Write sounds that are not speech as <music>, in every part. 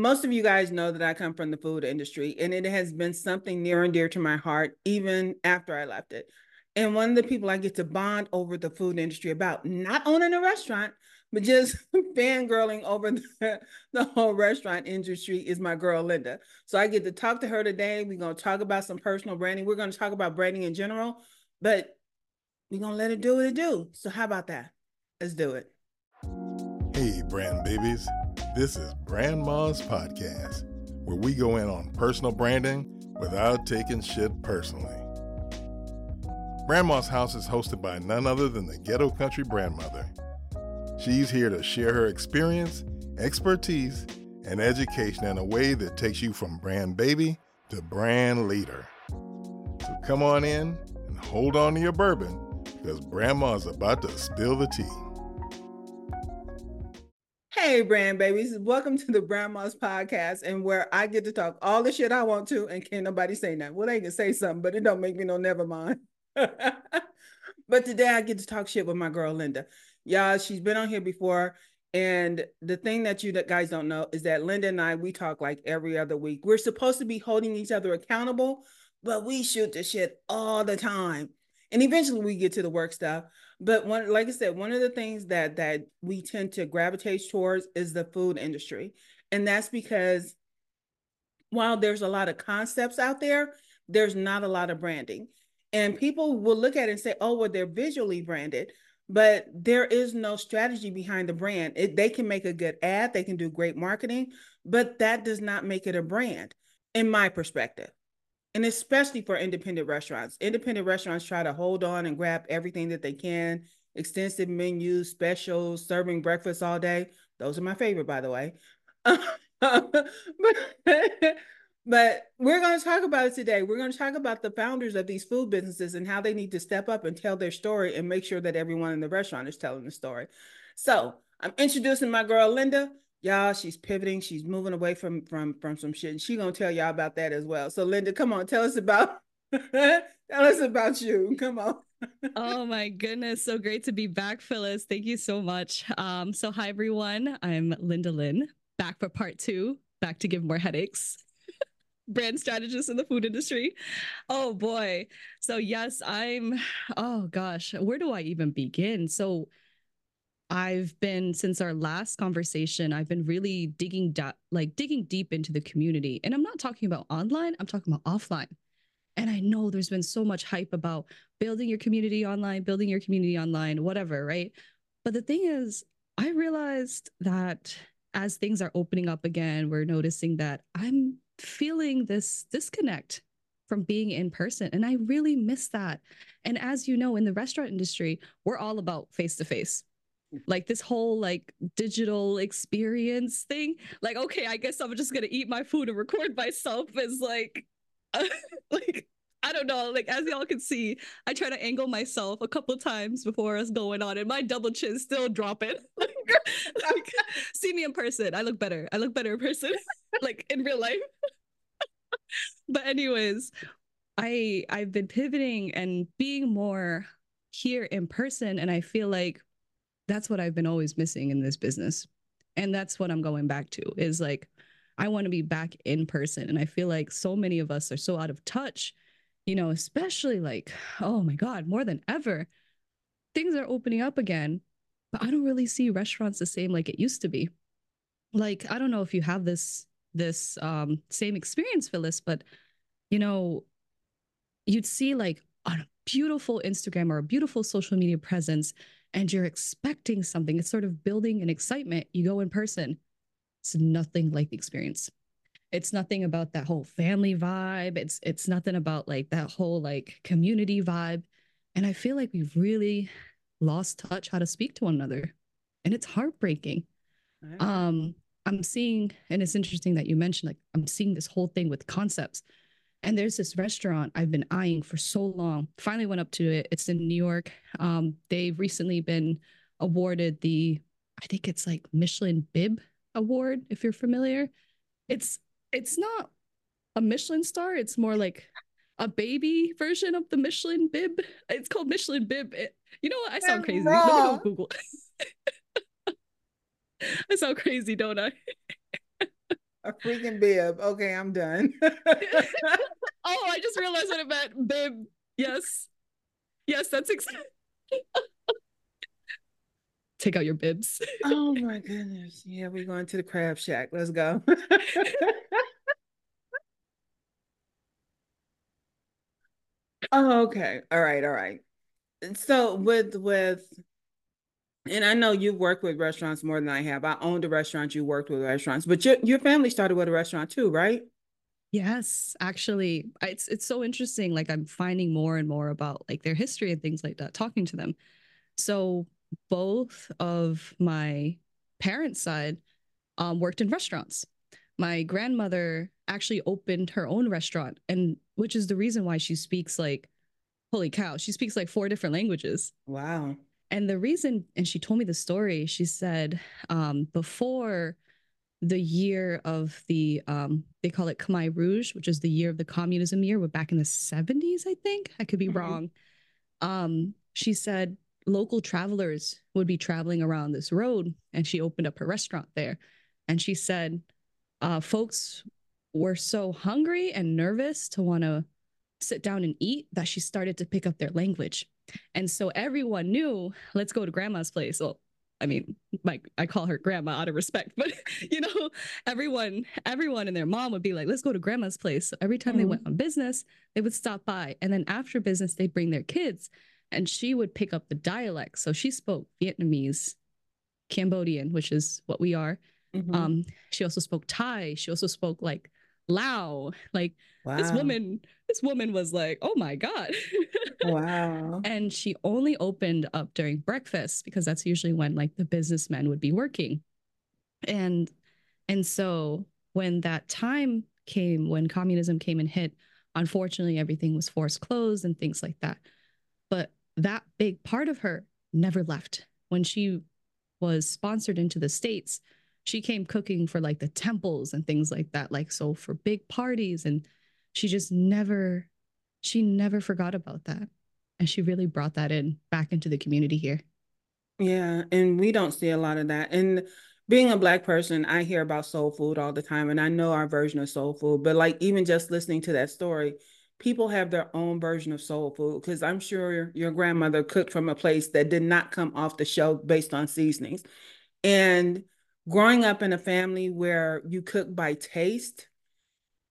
most of you guys know that I come from the food industry, and it has been something near and dear to my heart, even after I left it. And one of the people I get to bond over the food industry about, not owning a restaurant, but just <laughs> fangirling over the, <laughs> the whole restaurant industry is my girl Linda. So I get to talk to her today. We're going to talk about some personal branding. We're going to talk about branding in general, but we're going to let it do what it do. So how about that? Let's do it. Hey, brand babies. This is Brandma's Podcast, where we go in on personal branding without taking shit personally. Brandma's House is hosted by none other than the Ghetto Country Grandmother. She's here to share her experience, expertise, and education in a way that takes you from brand baby to brand leader. So come on in and hold on to your bourbon because Brandma's about to spill the tea. Hey, brand babies. Welcome to the Brandma's podcast, and where I get to talk all the shit I want to, and can't nobody say nothing. Well, they can say something, but it don't make me no never mind. <laughs> but today I get to talk shit with my girl Linda. Y'all, she's been on here before. And the thing that you guys don't know is that Linda and I, we talk like every other week. We're supposed to be holding each other accountable, but we shoot the shit all the time. And eventually we get to the work stuff. But one, like I said, one of the things that that we tend to gravitate towards is the food industry. And that's because while there's a lot of concepts out there, there's not a lot of branding. And people will look at it and say, oh, well, they're visually branded but there is no strategy behind the brand. It, they can make a good ad, they can do great marketing, but that does not make it a brand, in my perspective. And especially for independent restaurants. Independent restaurants try to hold on and grab everything that they can extensive menus, specials, serving breakfast all day. Those are my favorite, by the way. but <laughs> but we're going to talk about it today. We're going to talk about the founders of these food businesses and how they need to step up and tell their story and make sure that everyone in the restaurant is telling the story. So I'm introducing my girl Linda. Y'all, she's pivoting. She's moving away from from from some shit, and she's gonna tell y'all about that as well. So Linda, come on, tell us about <laughs> tell us about you. Come on. oh my goodness, so great to be back, Phyllis. Thank you so much. Um, so hi everyone, I'm Linda Lynn, back for part two, back to give more headaches <laughs> brand strategist in the food industry. Oh boy. So yes, I'm oh gosh, where do I even begin? So I've been since our last conversation, I've been really digging like digging deep into the community. And I'm not talking about online, I'm talking about offline. And I know there's been so much hype about building your community online, building your community online, whatever, right? But the thing is, I realized that as things are opening up again, we're noticing that I'm feeling this disconnect from being in person. And I really miss that. And as you know, in the restaurant industry, we're all about face to face. Like this whole like digital experience thing. Like, okay, I guess I'm just gonna eat my food and record myself as like uh, <laughs> like I don't know. Like as y'all can see, I try to angle myself a couple times before us going on, and my double chin still dropping. <laughs> like, like, see me in person. I look better. I look better in person, <laughs> like in real life. but anyways, I I've been pivoting and being more here in person, and I feel like that's what I've been always missing in this business, and that's what I'm going back to. Is like I want to be back in person, and I feel like so many of us are so out of touch you know, especially like, oh my God, more than ever, things are opening up again. But I don't really see restaurants the same like it used to be. Like, I don't know if you have this this um same experience, Phyllis, but you know, you'd see like a beautiful Instagram or a beautiful social media presence, and you're expecting something. It's sort of building an excitement. You go in person, it's nothing like the experience it's nothing about that whole family vibe it's it's nothing about like that whole like community vibe and i feel like we've really lost touch how to speak to one another and it's heartbreaking um i'm seeing and it's interesting that you mentioned like i'm seeing this whole thing with concepts and there's this restaurant i've been eyeing for so long finally went up to it it's in new york um they've recently been awarded the i think it's like michelin bib award if you're familiar it's it's not a Michelin star. It's more like a baby version of the Michelin bib. It's called Michelin bib. It, you know what? I sound crazy. Let me go Google. <laughs> I sound crazy, don't I? A freaking bib. Okay, I'm done. <laughs> oh, I just realized what it meant. Bib. Yes. Yes, that's exactly. Take out your bibs. oh my goodness. Yeah, we're going to the crab shack. Let's go. <laughs> oh, okay. All right, all right. So with with and I know you've worked with restaurants more than I have. I owned a restaurant, you worked with restaurants, but your your family started with a restaurant too, right? Yes, actually, it's it's so interesting. Like I'm finding more and more about like their history and things like that, talking to them. So both of my parents' side um, worked in restaurants. My grandmother actually opened her own restaurant, and which is the reason why she speaks like, holy cow, she speaks like four different languages. Wow. And the reason, and she told me the story, she said um, before the year of the, um, they call it Khmer Rouge, which is the year of the communism year, but back in the 70s, I think. I could be mm-hmm. wrong. Um, she said local travelers would be traveling around this road, and she opened up her restaurant there. And she said, uh, folks were so hungry and nervous to want to sit down and eat that she started to pick up their language. And so everyone knew, let's go to grandma's place. Well, I mean, like I call her grandma out of respect, <laughs> but you know, everyone, everyone and their mom would be like, let's go to grandma's place. So every time mm-hmm. they went on business, they would stop by. And then after business, they'd bring their kids and she would pick up the dialect. So she spoke Vietnamese, Cambodian, which is what we are. Mm-hmm. Um, she also spoke Thai. She also spoke like Lao. Like wow. this woman, this woman was like, oh my God. <laughs> wow. And she only opened up during breakfast because that's usually when like the businessmen would be working. And and so when that time came, when communism came and hit, unfortunately everything was forced closed and things like that. But that big part of her never left. When she was sponsored into the States, she came cooking for like the temples and things like that like so for big parties and she just never she never forgot about that. And she really brought that in back into the community here. Yeah and we don't see a lot of that. And being a black person i hear about soul food all the time and i know our version of soul food but like even just listening to that story people have their own version of soul food because i'm sure your grandmother cooked from a place that did not come off the shelf based on seasonings. And growing up in a family where you cook by taste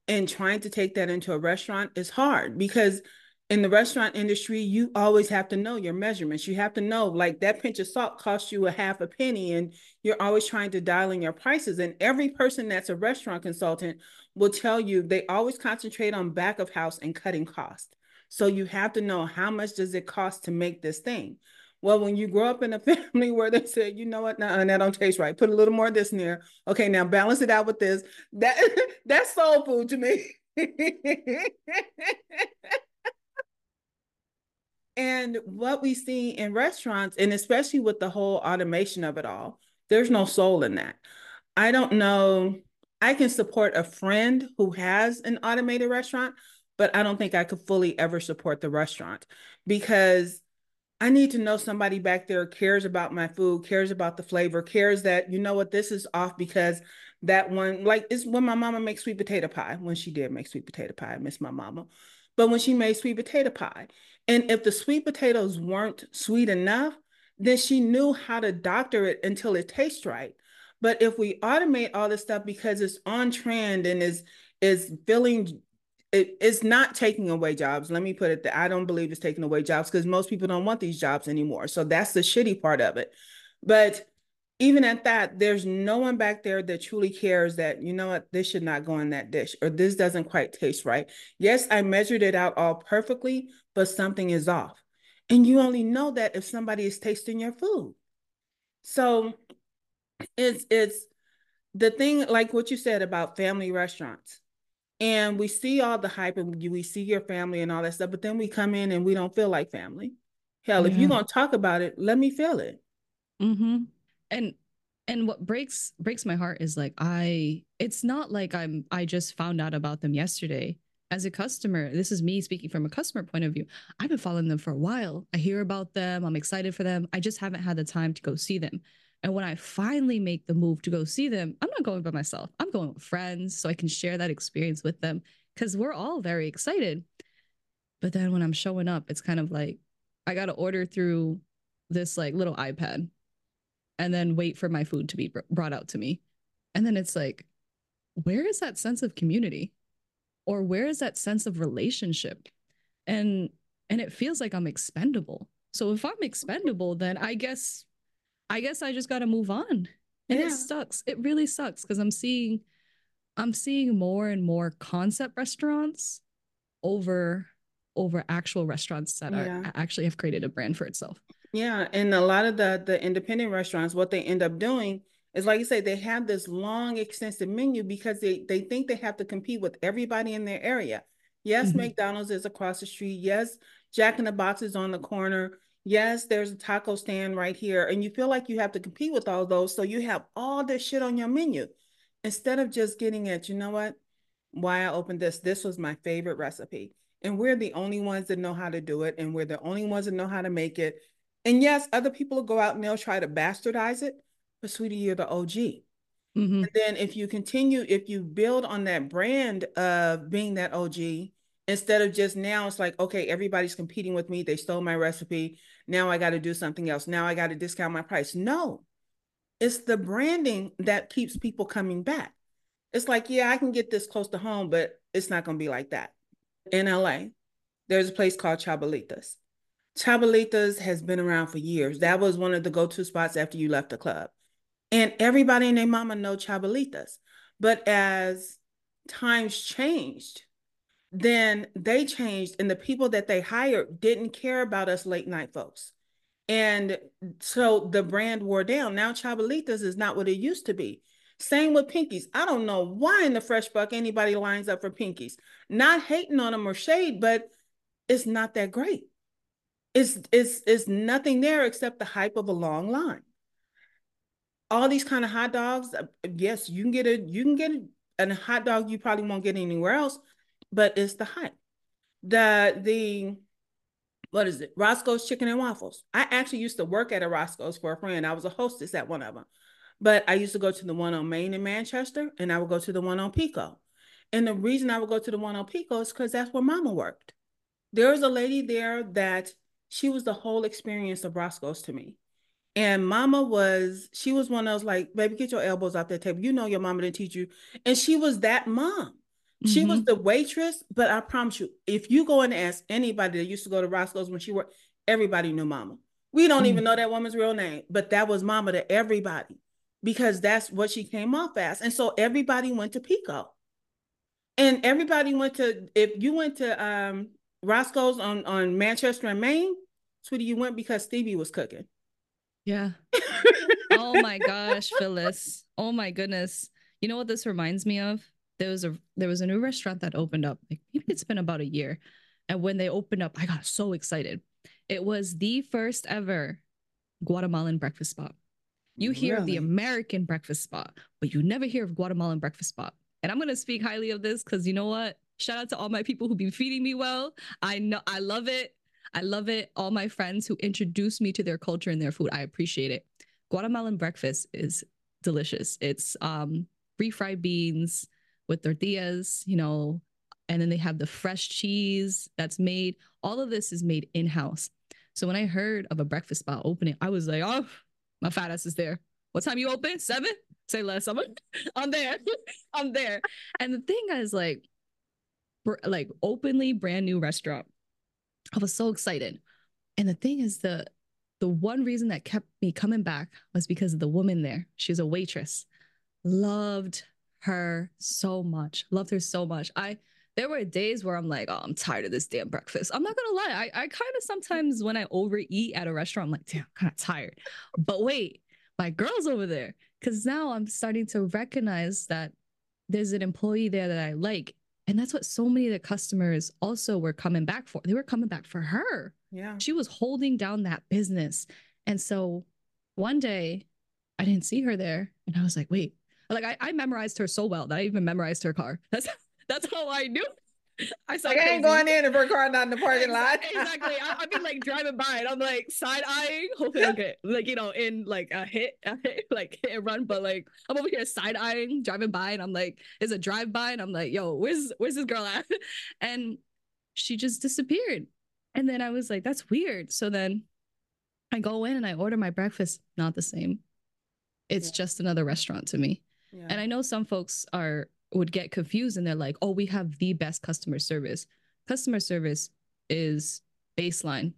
and trying to take that into a restaurant is hard because in the restaurant industry, you always have to know your measurements. You have to know, like that pinch of salt costs you a half a penny, and you're always trying to dial in your prices. And every person that's a restaurant consultant will tell you they always concentrate on back of house and cutting cost. So you have to know how much does it cost to make this thing. Well, when you grow up in a <laughs> family where they say, you know what, nah, that don't taste right. Put a little more of this in there. Okay, now balance it out with this. That <laughs> that's soul food to me. <laughs> and what we see in restaurants, and especially with the whole automation of it all, there's no soul in that. I don't know. I can support a friend who has an automated restaurant, but I don't think I could fully ever support the restaurant because I need to know somebody back there cares about my food, cares about the flavor, cares that, you know what, this is off because that one, like it's when my mama makes sweet potato pie, when she did make sweet potato pie, I miss my mama. But when she made sweet potato pie, and if the sweet potatoes weren't sweet enough, then she knew how to doctor it until it tastes right. But if we automate all this stuff because it's on trend and is is filling it, it's not taking away jobs. Let me put it that I don't believe it's taking away jobs because most people don't want these jobs anymore. So that's the shitty part of it. But even at that, there's no one back there that truly cares that, you know what, this should not go in that dish or this doesn't quite taste right. Yes, I measured it out all perfectly, but something is off. And you only know that if somebody is tasting your food. So it's it's the thing like what you said about family restaurants and we see all the hype and we see your family and all that stuff but then we come in and we don't feel like family. Hell yeah. if you're going to talk about it let me feel it. Mm-hmm. and and what breaks breaks my heart is like i it's not like i'm i just found out about them yesterday. As a customer this is me speaking from a customer point of view. I've been following them for a while. I hear about them. I'm excited for them. I just haven't had the time to go see them And when I finally make the move to go see them, I'm not going by myself. I'm going with friends so I can share that experience with them because we're all very excited. But then when I'm showing up, it's kind of like I got to order through this like little iPad and then wait for my food to be brought out to me. And then it's like, where is that sense of community? Or where is that sense of relationship? And and it feels like I'm expendable. So if I'm expendable, then I guess I guess I just got to move on. And yeah. it sucks. It really sucks because I'm seeing I'm seeing more and more concept restaurants over over actual restaurants that yeah. are actually have created a brand for itself. Yeah, and a lot of the the independent restaurants, what they end up doing is like you say, they have this long, extensive menu because they they think they have to compete with everybody in their area. Yes, mm-hmm. McDonald's is across the street. Yes, Jack in the Box is on the corner. Yes, there's a taco stand right here, and you feel like you have to compete with all those. So you have all this shit on your menu instead of just getting it. you know what? Why I opened this. This was my favorite recipe, and we're the only ones that know how to do it, and we're the only ones that know how to make it and yes, other people will go out and they'll try to bastardize it, but sweetie, you're the OG. Mm-hmm. And then if you continue, if you build on that brand of being that OG, instead of just now, it's like, okay, everybody's competing with me. They stole my recipe. Now I got to do something else. Now I got to discount my price. No, it's the branding that keeps people coming back. It's like, yeah, I can get this close to home, but it's not going to be like that. In LA, there's a place called Chabelitas. Chabelitas has been around for years. That was one of the go-to spots after you left the club. And everybody and their mama know Chabelitas. But as times changed, then they changed and the people that they hired didn't care about us late night folks. And so the brand wore down. Now Chabelitas is not what it used to be. Same with Pinkies. I don't know why in the fresh buck anybody lines up for Pinkies. Not hating on them or shade, but it's not that great it's it's it's nothing there except the hype of a long line all these kind of hot dogs uh, yes you can get a you can get a, a hot dog you probably won't get anywhere else but it's the hype the the what is it roscoe's chicken and waffles i actually used to work at a roscoe's for a friend i was a hostess at one of them but i used to go to the one on main in manchester and i would go to the one on pico and the reason i would go to the one on pico is because that's where mama worked there was a lady there that she was the whole experience of Roscoe's to me. And mama was, she was one of those like, baby, get your elbows off that table. You know your mama didn't teach you. And she was that mom. She mm-hmm. was the waitress, but I promise you, if you go and ask anybody that used to go to Roscoe's when she worked, everybody knew mama. We don't mm-hmm. even know that woman's real name, but that was mama to everybody because that's what she came off as. And so everybody went to Pico. And everybody went to, if you went to um Roscoe's on on Manchester and Main, sweetie, you went because Stevie was cooking. Yeah. <laughs> oh my gosh, Phyllis. Oh my goodness. You know what this reminds me of? There was a there was a new restaurant that opened up. Like maybe it's been about a year. And when they opened up, I got so excited. It was the first ever Guatemalan breakfast spot. You hear really? the American breakfast spot, but you never hear of Guatemalan breakfast spot. And I'm going to speak highly of this because you know what? Shout out to all my people who be feeding me well. I know I love it. I love it. All my friends who introduce me to their culture and their food. I appreciate it. Guatemalan breakfast is delicious. It's um refried beans with tortillas, you know, and then they have the fresh cheese that's made. All of this is made in-house. So when I heard of a breakfast spot opening, I was like, oh, my fat ass is there. What time you open? Seven? Say less. I'm, <laughs> I'm there. <laughs> I'm there. And the thing is like, like openly brand new restaurant. I was so excited. And the thing is the the one reason that kept me coming back was because of the woman there. She was a waitress. Loved her so much. Loved her so much. I there were days where I'm like, oh, I'm tired of this damn breakfast. I'm not gonna lie. I, I kind of sometimes when I overeat at a restaurant, I'm like, damn, I'm kind of tired. But wait, my girl's over there. Cause now I'm starting to recognize that there's an employee there that I like and that's what so many of the customers also were coming back for. They were coming back for her. Yeah. She was holding down that business. And so one day I didn't see her there. And I was like, wait, like I, I memorized her so well that I even memorized her car. That's <laughs> that's how I knew. I saw like, I ain't going in if her car not in the parking lot. exactly. I, I've been like driving by and I'm like side eyeing, hoping get like you know in like a hit, <laughs> a hit, like hit and run, but like I'm over here side eyeing, driving by, and I'm like, is a drive by, and I'm like, yo, where's where's this girl at? <laughs> And she just disappeared. And then I was like, that's weird. So then I go in and I order my breakfast, not the same. It's yeah. just another restaurant to me. Yeah. And I know some folks are would get confused and they're like, "Oh, we have the best customer service." Customer service is baseline.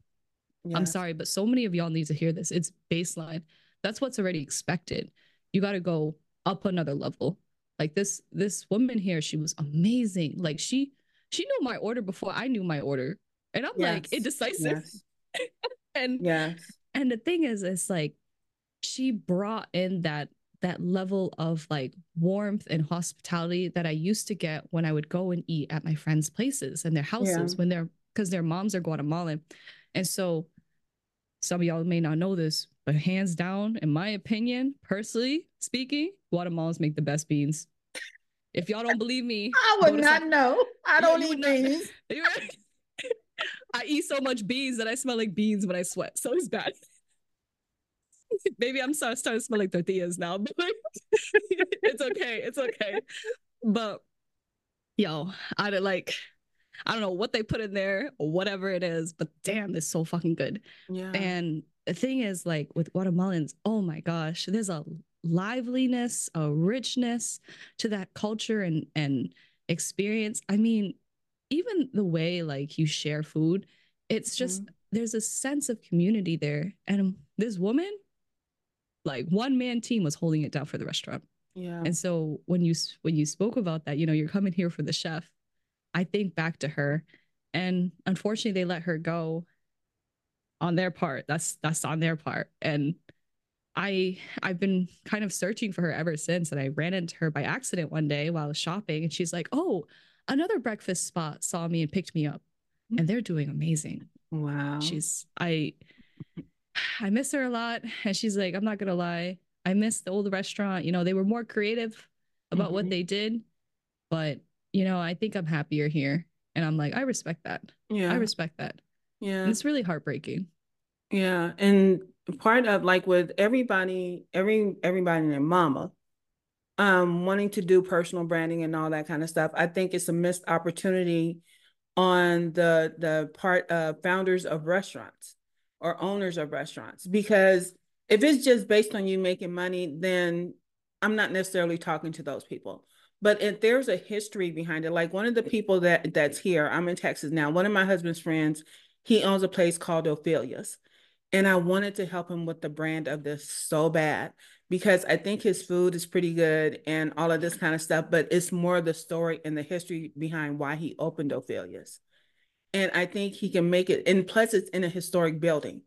Yeah. I'm sorry, but so many of y'all need to hear this. It's baseline. That's what's already expected. You got to go up another level. Like this this woman here, she was amazing. Like she she knew my order before I knew my order. And I'm yes. like indecisive. Yes. <laughs> and yeah. And the thing is, it's like she brought in that that level of like warmth and hospitality that I used to get when I would go and eat at my friends' places and their houses yeah. when they're because their moms are Guatemalan. And so some of y'all may not know this, but hands down, in my opinion, personally speaking, Guatemalans make the best beans. If y'all don't believe me, <laughs> I would not know. I don't eat <laughs> beans. <laughs> I eat so much beans that I smell like beans when I sweat. So it's bad. <laughs> Maybe I'm start, starting to smell like tortillas now, <laughs> but like, it's okay. It's okay. But yo, I don't like, I don't know what they put in there or whatever it is, but damn, it's so fucking good. Yeah. And the thing is, like with Guatemalans, oh my gosh, there's a liveliness, a richness to that culture and and experience. I mean, even the way like you share food, it's just mm-hmm. there's a sense of community there. And this woman, like one man team was holding it down for the restaurant. Yeah. And so when you when you spoke about that, you know, you're coming here for the chef. I think back to her, and unfortunately, they let her go. On their part, that's that's on their part, and I I've been kind of searching for her ever since, and I ran into her by accident one day while I was shopping, and she's like, "Oh, another breakfast spot saw me and picked me up, mm. and they're doing amazing." Wow. She's I I miss her a lot. <laughs> And she's like, I'm not gonna lie, I miss the old restaurant. You know, they were more creative about mm-hmm. what they did, but you know, I think I'm happier here. And I'm like, I respect that. Yeah. I respect that. Yeah. And it's really heartbreaking. Yeah. And part of like with everybody, every everybody and their mama, um, wanting to do personal branding and all that kind of stuff, I think it's a missed opportunity on the the part of founders of restaurants or owners of restaurants. Because if it's just based on you making money then i'm not necessarily talking to those people. But if there's a history behind it like one of the people that that's here i'm in texas now one of my husband's friends he owns a place called ophelia's. And i wanted to help him with the brand of this so bad because i think his food is pretty good and all of this kind of stuff but it's more the story and the history behind why he opened ophelia's and I think he can make it. And plus, it's in a historic building.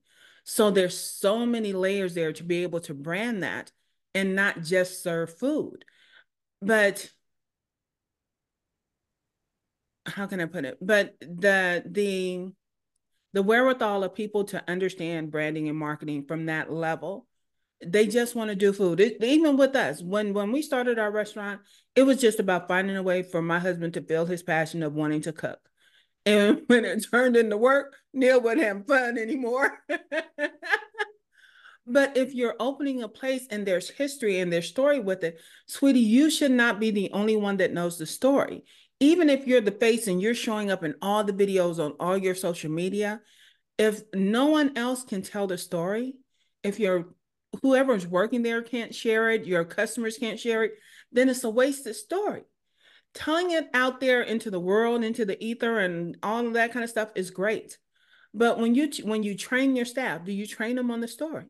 So there's so many layers there to be able to brand that and not just serve food. But how can I put it? But the the the wherewithal of people to understand branding and marketing from that level, they just want to do food. It, even with us, when when we started our restaurant, it was just about finding a way for my husband to feel his passion of wanting to cook. And <laughs> when it turned into work, Neil wouldn't have fun anymore. <laughs> but if you're opening a place and there's history and there's story with it, sweetie, you should not be the only one that knows the story. Even if you're the face and you're showing up in all the videos on all your social media, if no one else can tell the story, if your whoever's working there can't share it, your customers can't share it, then it's a wasted story telling it out there into the world, into the ether, and all of that kind of stuff is great. But when you when you train your staff, do you train them on the story?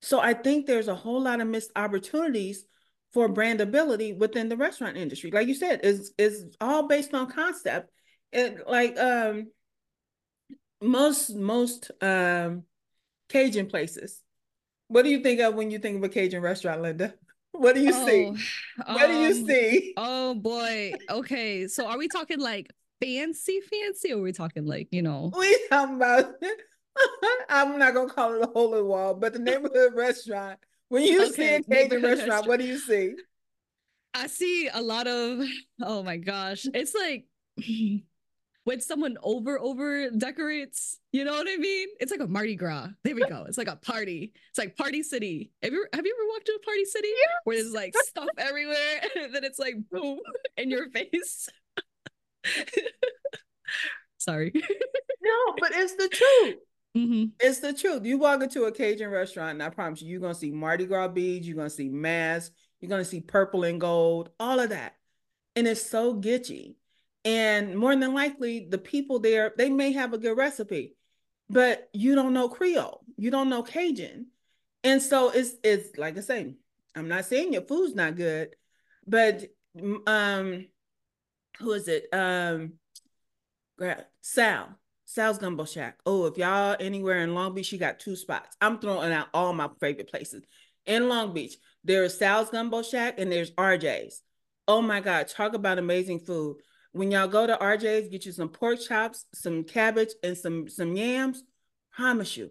So I think there's a whole lot of missed opportunities for brandability within the restaurant industry. Like you said, is is all based on concept. It like um most most um Cajun places. What do you think of when you think of a Cajun restaurant, Linda? What do you oh, see? What um, do you um, see? Oh boy. Okay. So are we talking like fancy, fancy, or are we talking like, you know? We talking about <laughs> I'm not gonna call it a hole in the wall, but the neighborhood <laughs> restaurant. When you okay, see a Cajun restaurant, restaurant, what do you see? I see a lot of oh my gosh. It's like <clears throat> when someone over over decorates, you know what I mean? It's like a Mardi Gras. There we go. It's like a party. It's like Party City. Have you have you ever walked to a Party City yes. where there's like stuff everywhere <laughs> and then it's like boom in your face? <laughs> Sorry. no, but it's the truth. Mm-hmm. It's the truth. You walk into a Cajun restaurant, and I promise you, you're gonna see Mardi Gras beads, you're gonna see masks, you're gonna see purple and gold, all of that, and it's so gitchy. And more than likely, the people there they may have a good recipe, but you don't know Creole, you don't know Cajun, and so it's it's like I say, I'm not saying your food's not good, but um, who is it? Um, Sal Sal's Gumbo Shack. Oh, if y'all anywhere in Long Beach, you got two spots. I'm throwing out all my favorite places. In Long Beach, there's Sal's Gumbo Shack and there's RJ's. Oh my God, talk about amazing food. When y'all go to RJ's, get you some pork chops, some cabbage, and some some yams. Promise you.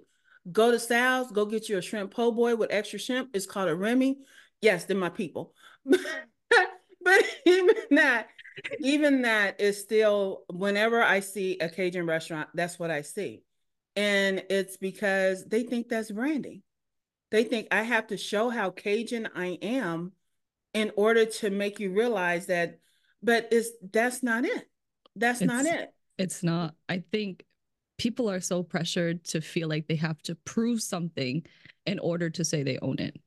Go to Sal's, go get you a shrimp po' boy with extra shrimp. It's called a Remy. Yes, they're my people. <laughs> but even that, even that is still whenever I see a Cajun restaurant, that's what I see. And it's because they think that's branding. They think I have to show how Cajun I am in order to make you realize that, but it's that's not it. That's it's, not it. It's not. I think people are so pressured to feel like they have to prove something in order to say they own it.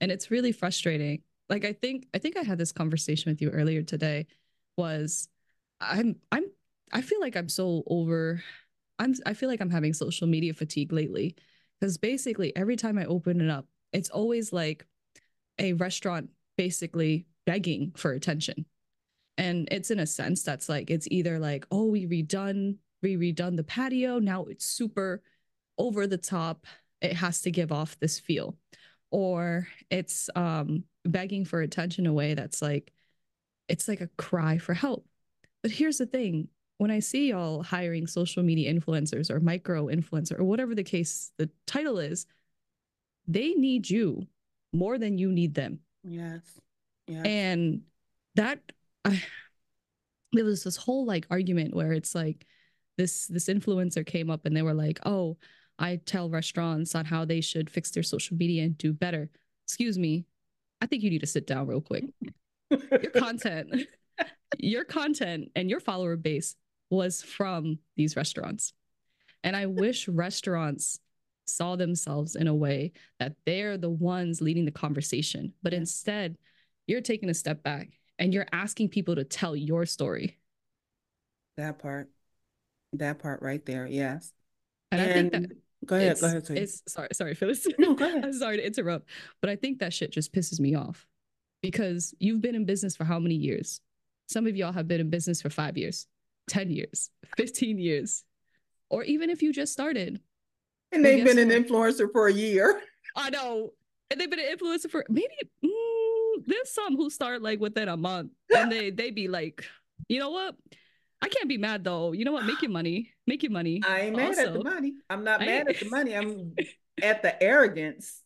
And it's really frustrating like I think I think I had this conversation with you earlier today was I'm I'm I feel like I'm so over I'm I feel like I'm having social media fatigue lately because basically every time I open it up it's always like a restaurant basically begging for attention. And it's in a sense that's like it's either like oh we redone we redone the patio now it's super over the top it has to give off this feel or it's um begging for attention in a way that's like it's like a cry for help. But here's the thing when I see y'all hiring social media influencers or micro influencer or whatever the case the title is, they need you more than you need them. Yes. Yes. And that <sighs> I, there was this whole like argument where it's like this this influencer came up and they were like, "Oh, I tell restaurants on how they should fix their social media and do better." Excuse me, I think you need to sit down real quick. your content, <laughs> your content and your follower base was from these restaurants. And I wish restaurants saw themselves in a way that they're the ones leading the conversation. But instead, you're taking a step back and you're asking people to tell your story. That part. That part right there. Yes. And, and I think that Go ahead. It's, go ahead. Sorry. It's sorry, sorry, Phyllis. No, go <laughs> ahead. I'm sorry to interrupt, but I think that shit just pisses me off because you've been in business for how many years? Some of y'all have been in business for five years, 10 years, <laughs> 15 years, or even if you just started. And they've been an influencer for a year. I know. And they've been an influencer for maybe mm, there's some who start like within a month and they they be like, you know what? I can't be mad though. You know what? Make your money. Make your money. I ain't mad also, at the money. I'm not mad at the <laughs> money. I'm at the arrogance.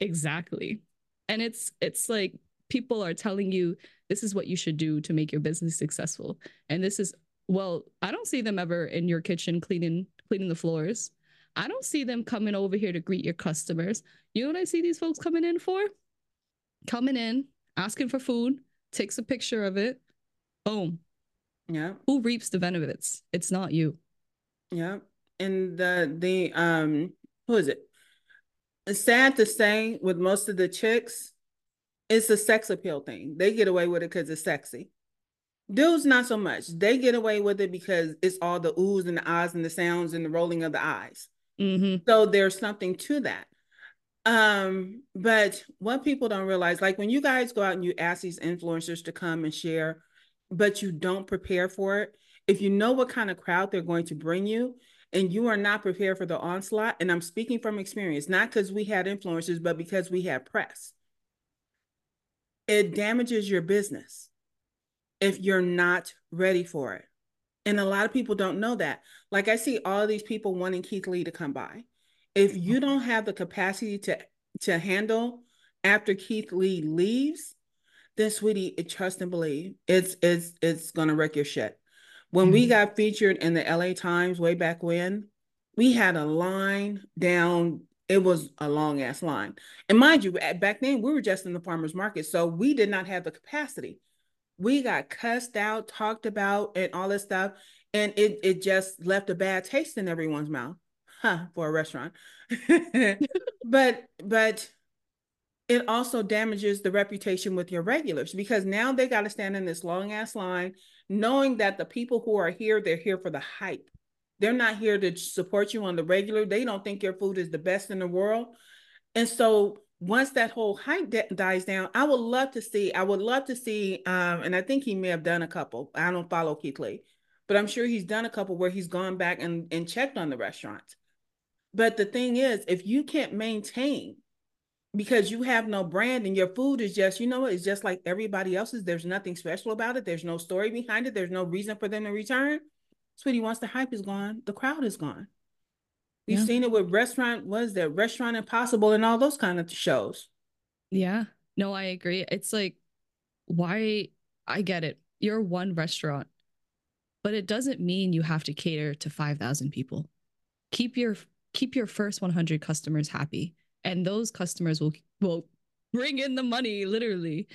Exactly. And it's it's like people are telling you this is what you should do to make your business successful. And this is well, I don't see them ever in your kitchen cleaning cleaning the floors. I don't see them coming over here to greet your customers. You know what I see these folks coming in for? Coming in, asking for food, takes a picture of it. Boom, yeah. Who reaps the benefits? It's not you. Yeah. And the the um who is it? It's sad to say with most of the chicks, it's a sex appeal thing. They get away with it because it's sexy. Dudes, not so much. They get away with it because it's all the oohs and the ahs and the sounds and the rolling of the eyes. Mm-hmm. So there's something to that. Um, but what people don't realize, like when you guys go out and you ask these influencers to come and share but you don't prepare for it, if you know what kind of crowd they're going to bring you and you are not prepared for the onslaught, and I'm speaking from experience, not because we had influencers, but because we had press, it damages your business if you're not ready for it. And a lot of people don't know that. Like I see all these people wanting Keith Lee to come by. If you don't have the capacity to to handle after Keith Lee leaves, then sweetie, trust and believe. It's it's it's gonna wreck your shit. When we mm-hmm. got featured in the LA Times way back when, we had a line down. It was a long ass line. And mind you, back then we were just in the farmers market. So we did not have the capacity. We got cussed out, talked about, and all this stuff. And it, it just left a bad taste in everyone's mouth. Huh, for a restaurant. <laughs> but but it also damages the reputation with your regulars because now they got to stand in this long ass line knowing that the people who are here they're here for the hype they're not here to support you on the regular. They don't think your food is the best in the world. And so once that whole hype dies down, I would love to see, I would love to see, um, and I think he may have done a couple. I don't follow Keith Lee, but I'm sure he's done a couple where he's gone back and, and checked on the restaurants. But the thing is, if you can't maintain because you have no brand and your food is just, you know, it's just like everybody else's, there's nothing special about it, there's no story behind it, there's no reason for them to return Sweetie, once the hype is gone, the crowd is gone. We've yeah. seen it with restaurant, was there Restaurant Impossible and all those kind of shows. Yeah. No, I agree. It's like, why I get it. You're one restaurant, but it doesn't mean you have to cater to 5,000 people. Keep your keep your first 100 customers happy and those customers will will bring in the money literally.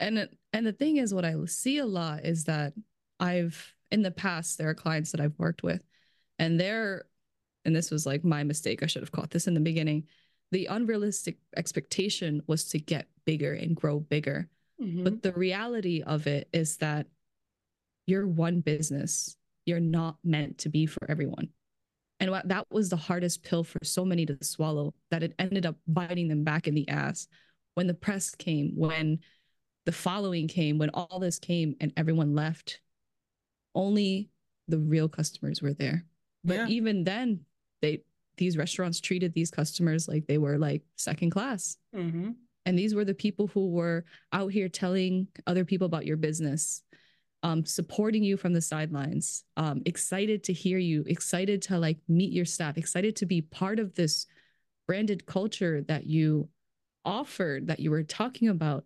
And and the thing is what I see a lot is that I've in the past, there are clients that I've worked with, and they're, and this was like my mistake. I should have caught this in the beginning. The unrealistic expectation was to get bigger and grow bigger. Mm-hmm. But the reality of it is that you're one business. You're not meant to be for everyone. And that was the hardest pill for so many to swallow that it ended up biting them back in the ass when the press came, when the following came, when all this came and everyone left only the real customers were there. But yeah. even then, they these restaurants treated these customers like they were like second class. Mm-hmm. And these were the people who were out here telling other people about your business, um, supporting you from the sidelines, um, excited to hear you, excited to like meet your staff, excited to be part of this branded culture that you offered, that you were talking about.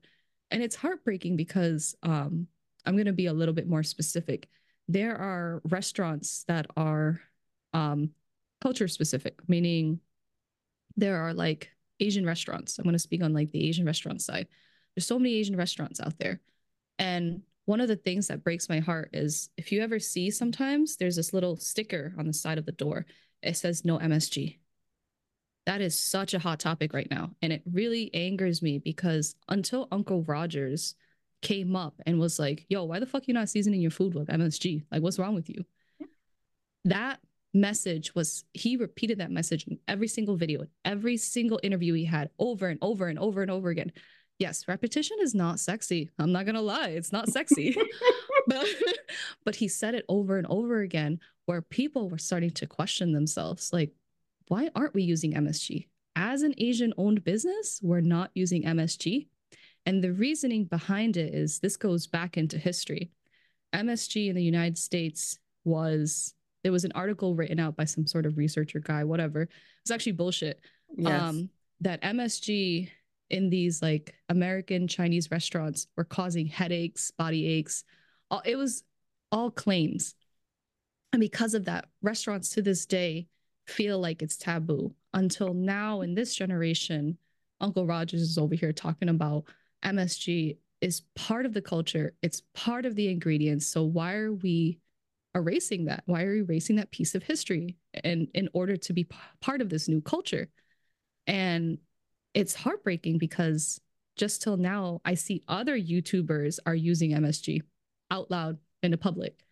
And it's heartbreaking because um, I'm going to be a little bit more specific there are restaurants that are um, culture specific, meaning there are like Asian restaurants. I'm going to speak on like the Asian restaurant side. There's so many Asian restaurants out there. And one of the things that breaks my heart is if you ever see sometimes there's this little sticker on the side of the door. It says no MSG. That is such a hot topic right now. And it really angers me because until Uncle Rogers came up and was like, yo, why the fuck you not seasoning your food with MSG? Like, what's wrong with you? That message was, he repeated that message in every single video, in every single interview he had over and over and over and over again. Yes, repetition is not sexy. I'm not going to lie, it's not sexy. <laughs> <laughs> but, but he said it over and over again where people were starting to question themselves like, why aren't we using MSG? As an Asian owned business, we're not using MSG and the reasoning behind it is this goes back into history. MSG in the United States was there was an article written out by some sort of researcher guy, whatever. It's actually bullshit. Yes. Um, that MSG in these like American Chinese restaurants were causing headaches, body aches. All, it was all claims. And because of that, restaurants to this day feel like it's taboo until now in this generation. Uncle Rogers is over here talking about MSG is part of the culture, it's part of the ingredients. So why are we erasing that? Why are we erasing that piece of history and in order to be p- part of this new culture? And it's heartbreaking because just till now I see other YouTubers are using MSG out loud in the public.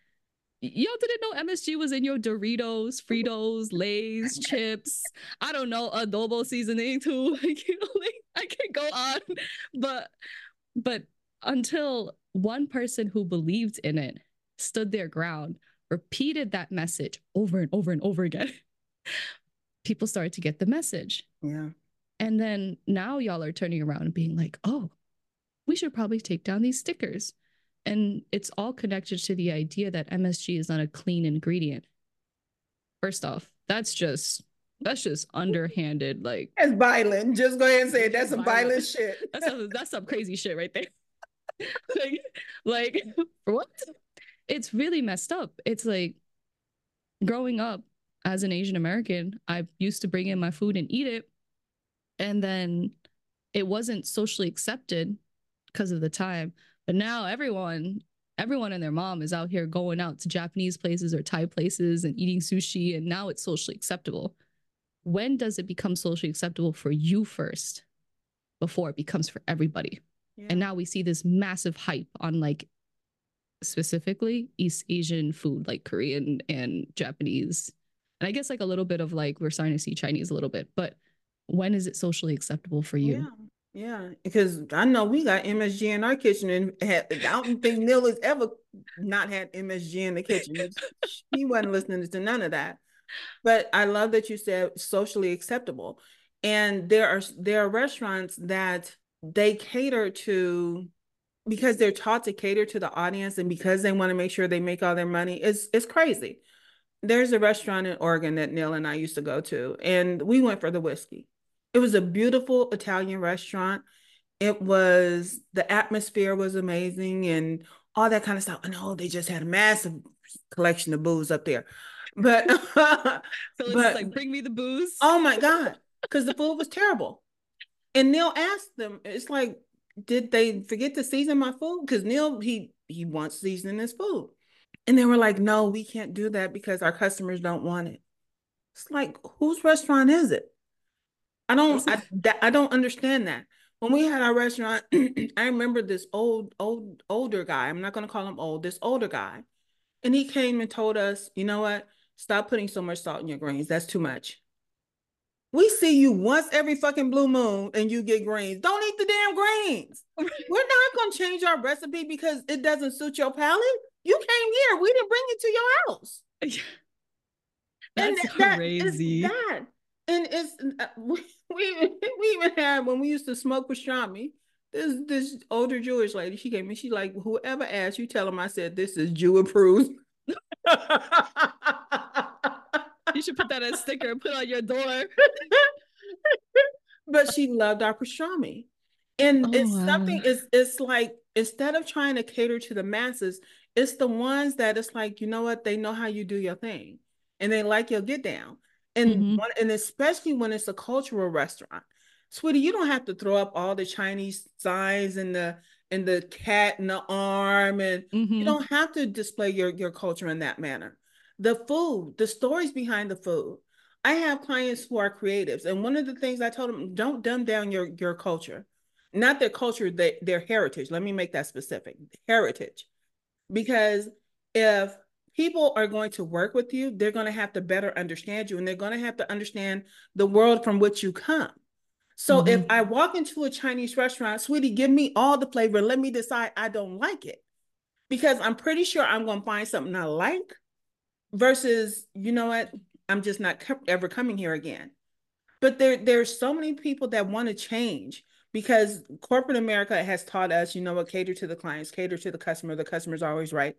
Y'all didn't know MSG was in your Doritos, Fritos, Lay's, <laughs> chips. I don't know, adobo seasoning too. <laughs> I can't go on, but but until one person who believed in it stood their ground, repeated that message over and over and over again, <laughs> people started to get the message. Yeah. And then now y'all are turning around and being like, oh, we should probably take down these stickers. And it's all connected to the idea that MSG is not a clean ingredient. First off, that's just that's just underhanded. Like that's violent. Just go ahead and say it. That's some violent, violent shit. <laughs> That's some, that's some crazy shit right there. <laughs> like, like <laughs> what? it's really messed up. It's like growing up as an Asian American, I used to bring in my food and eat it. And then it wasn't socially accepted because of the time. But now everyone, everyone and their mom is out here going out to Japanese places or Thai places and eating sushi. And now it's socially acceptable. When does it become socially acceptable for you first before it becomes for everybody? Yeah. And now we see this massive hype on like specifically East Asian food, like Korean and Japanese. And I guess like a little bit of like we're starting to see Chinese a little bit, but when is it socially acceptable for you? Yeah. Yeah, because I know we got MSG in our kitchen, and had, I don't think Neil has ever not had MSG in the kitchen. he wasn't listening to none of that. But I love that you said socially acceptable, and there are there are restaurants that they cater to because they're taught to cater to the audience and because they want to make sure they make all their money it's it's crazy there's a restaurant in oregon that neil and i used to go to and we went for the whiskey it was a beautiful italian restaurant it was the atmosphere was amazing and all that kind of stuff. I know they just had a massive collection of booze up there. But <laughs> so it's like bring me the booze. Oh my God. Because the food was terrible. And Neil asked them, it's like, did they forget to season my food? Because Neil, he he wants seasoning his food. And they were like, no, we can't do that because our customers don't want it. It's like, whose restaurant is it? I don't I, that, I don't understand that. When we had our restaurant, <clears throat> I remember this old, old, older guy. I'm not gonna call him old, this older guy. And he came and told us, you know what? Stop putting so much salt in your greens. That's too much. We see you once every fucking blue moon and you get greens. Don't eat the damn greens. <laughs> We're not going to change our recipe because it doesn't suit your palate. You came here. We didn't bring it to your house. <laughs> That's and that, crazy. That, and it's uh, <laughs> we, we we even had when we used to smoke pastrami. This this older Jewish lady, she came in. She like whoever asked you, tell them I said this is Jew approved. <laughs> you should put that as a sticker and put on your door. <laughs> but she loved our pastrami. And oh, it's wow. something, it's it's like instead of trying to cater to the masses, it's the ones that it's like, you know what, they know how you do your thing and they like your get down. And mm-hmm. one, and especially when it's a cultural restaurant. Sweetie, you don't have to throw up all the Chinese signs and the and the cat and the arm and mm-hmm. you don't have to display your your culture in that manner the food, the stories behind the food. I have clients who are creatives, and one of the things I told them, don't dumb down your your culture, not their culture, their, their heritage. Let me make that specific, heritage, because if people are going to work with you, they're going to have to better understand you, and they're going to have to understand the world from which you come. So mm-hmm. if I walk into a Chinese restaurant, sweetie, give me all the flavor. Let me decide I don't like it because I'm pretty sure I'm going to find something I like versus you know what i'm just not ever coming here again but there there's so many people that want to change because corporate america has taught us you know what cater to the clients cater to the customer the customer's always right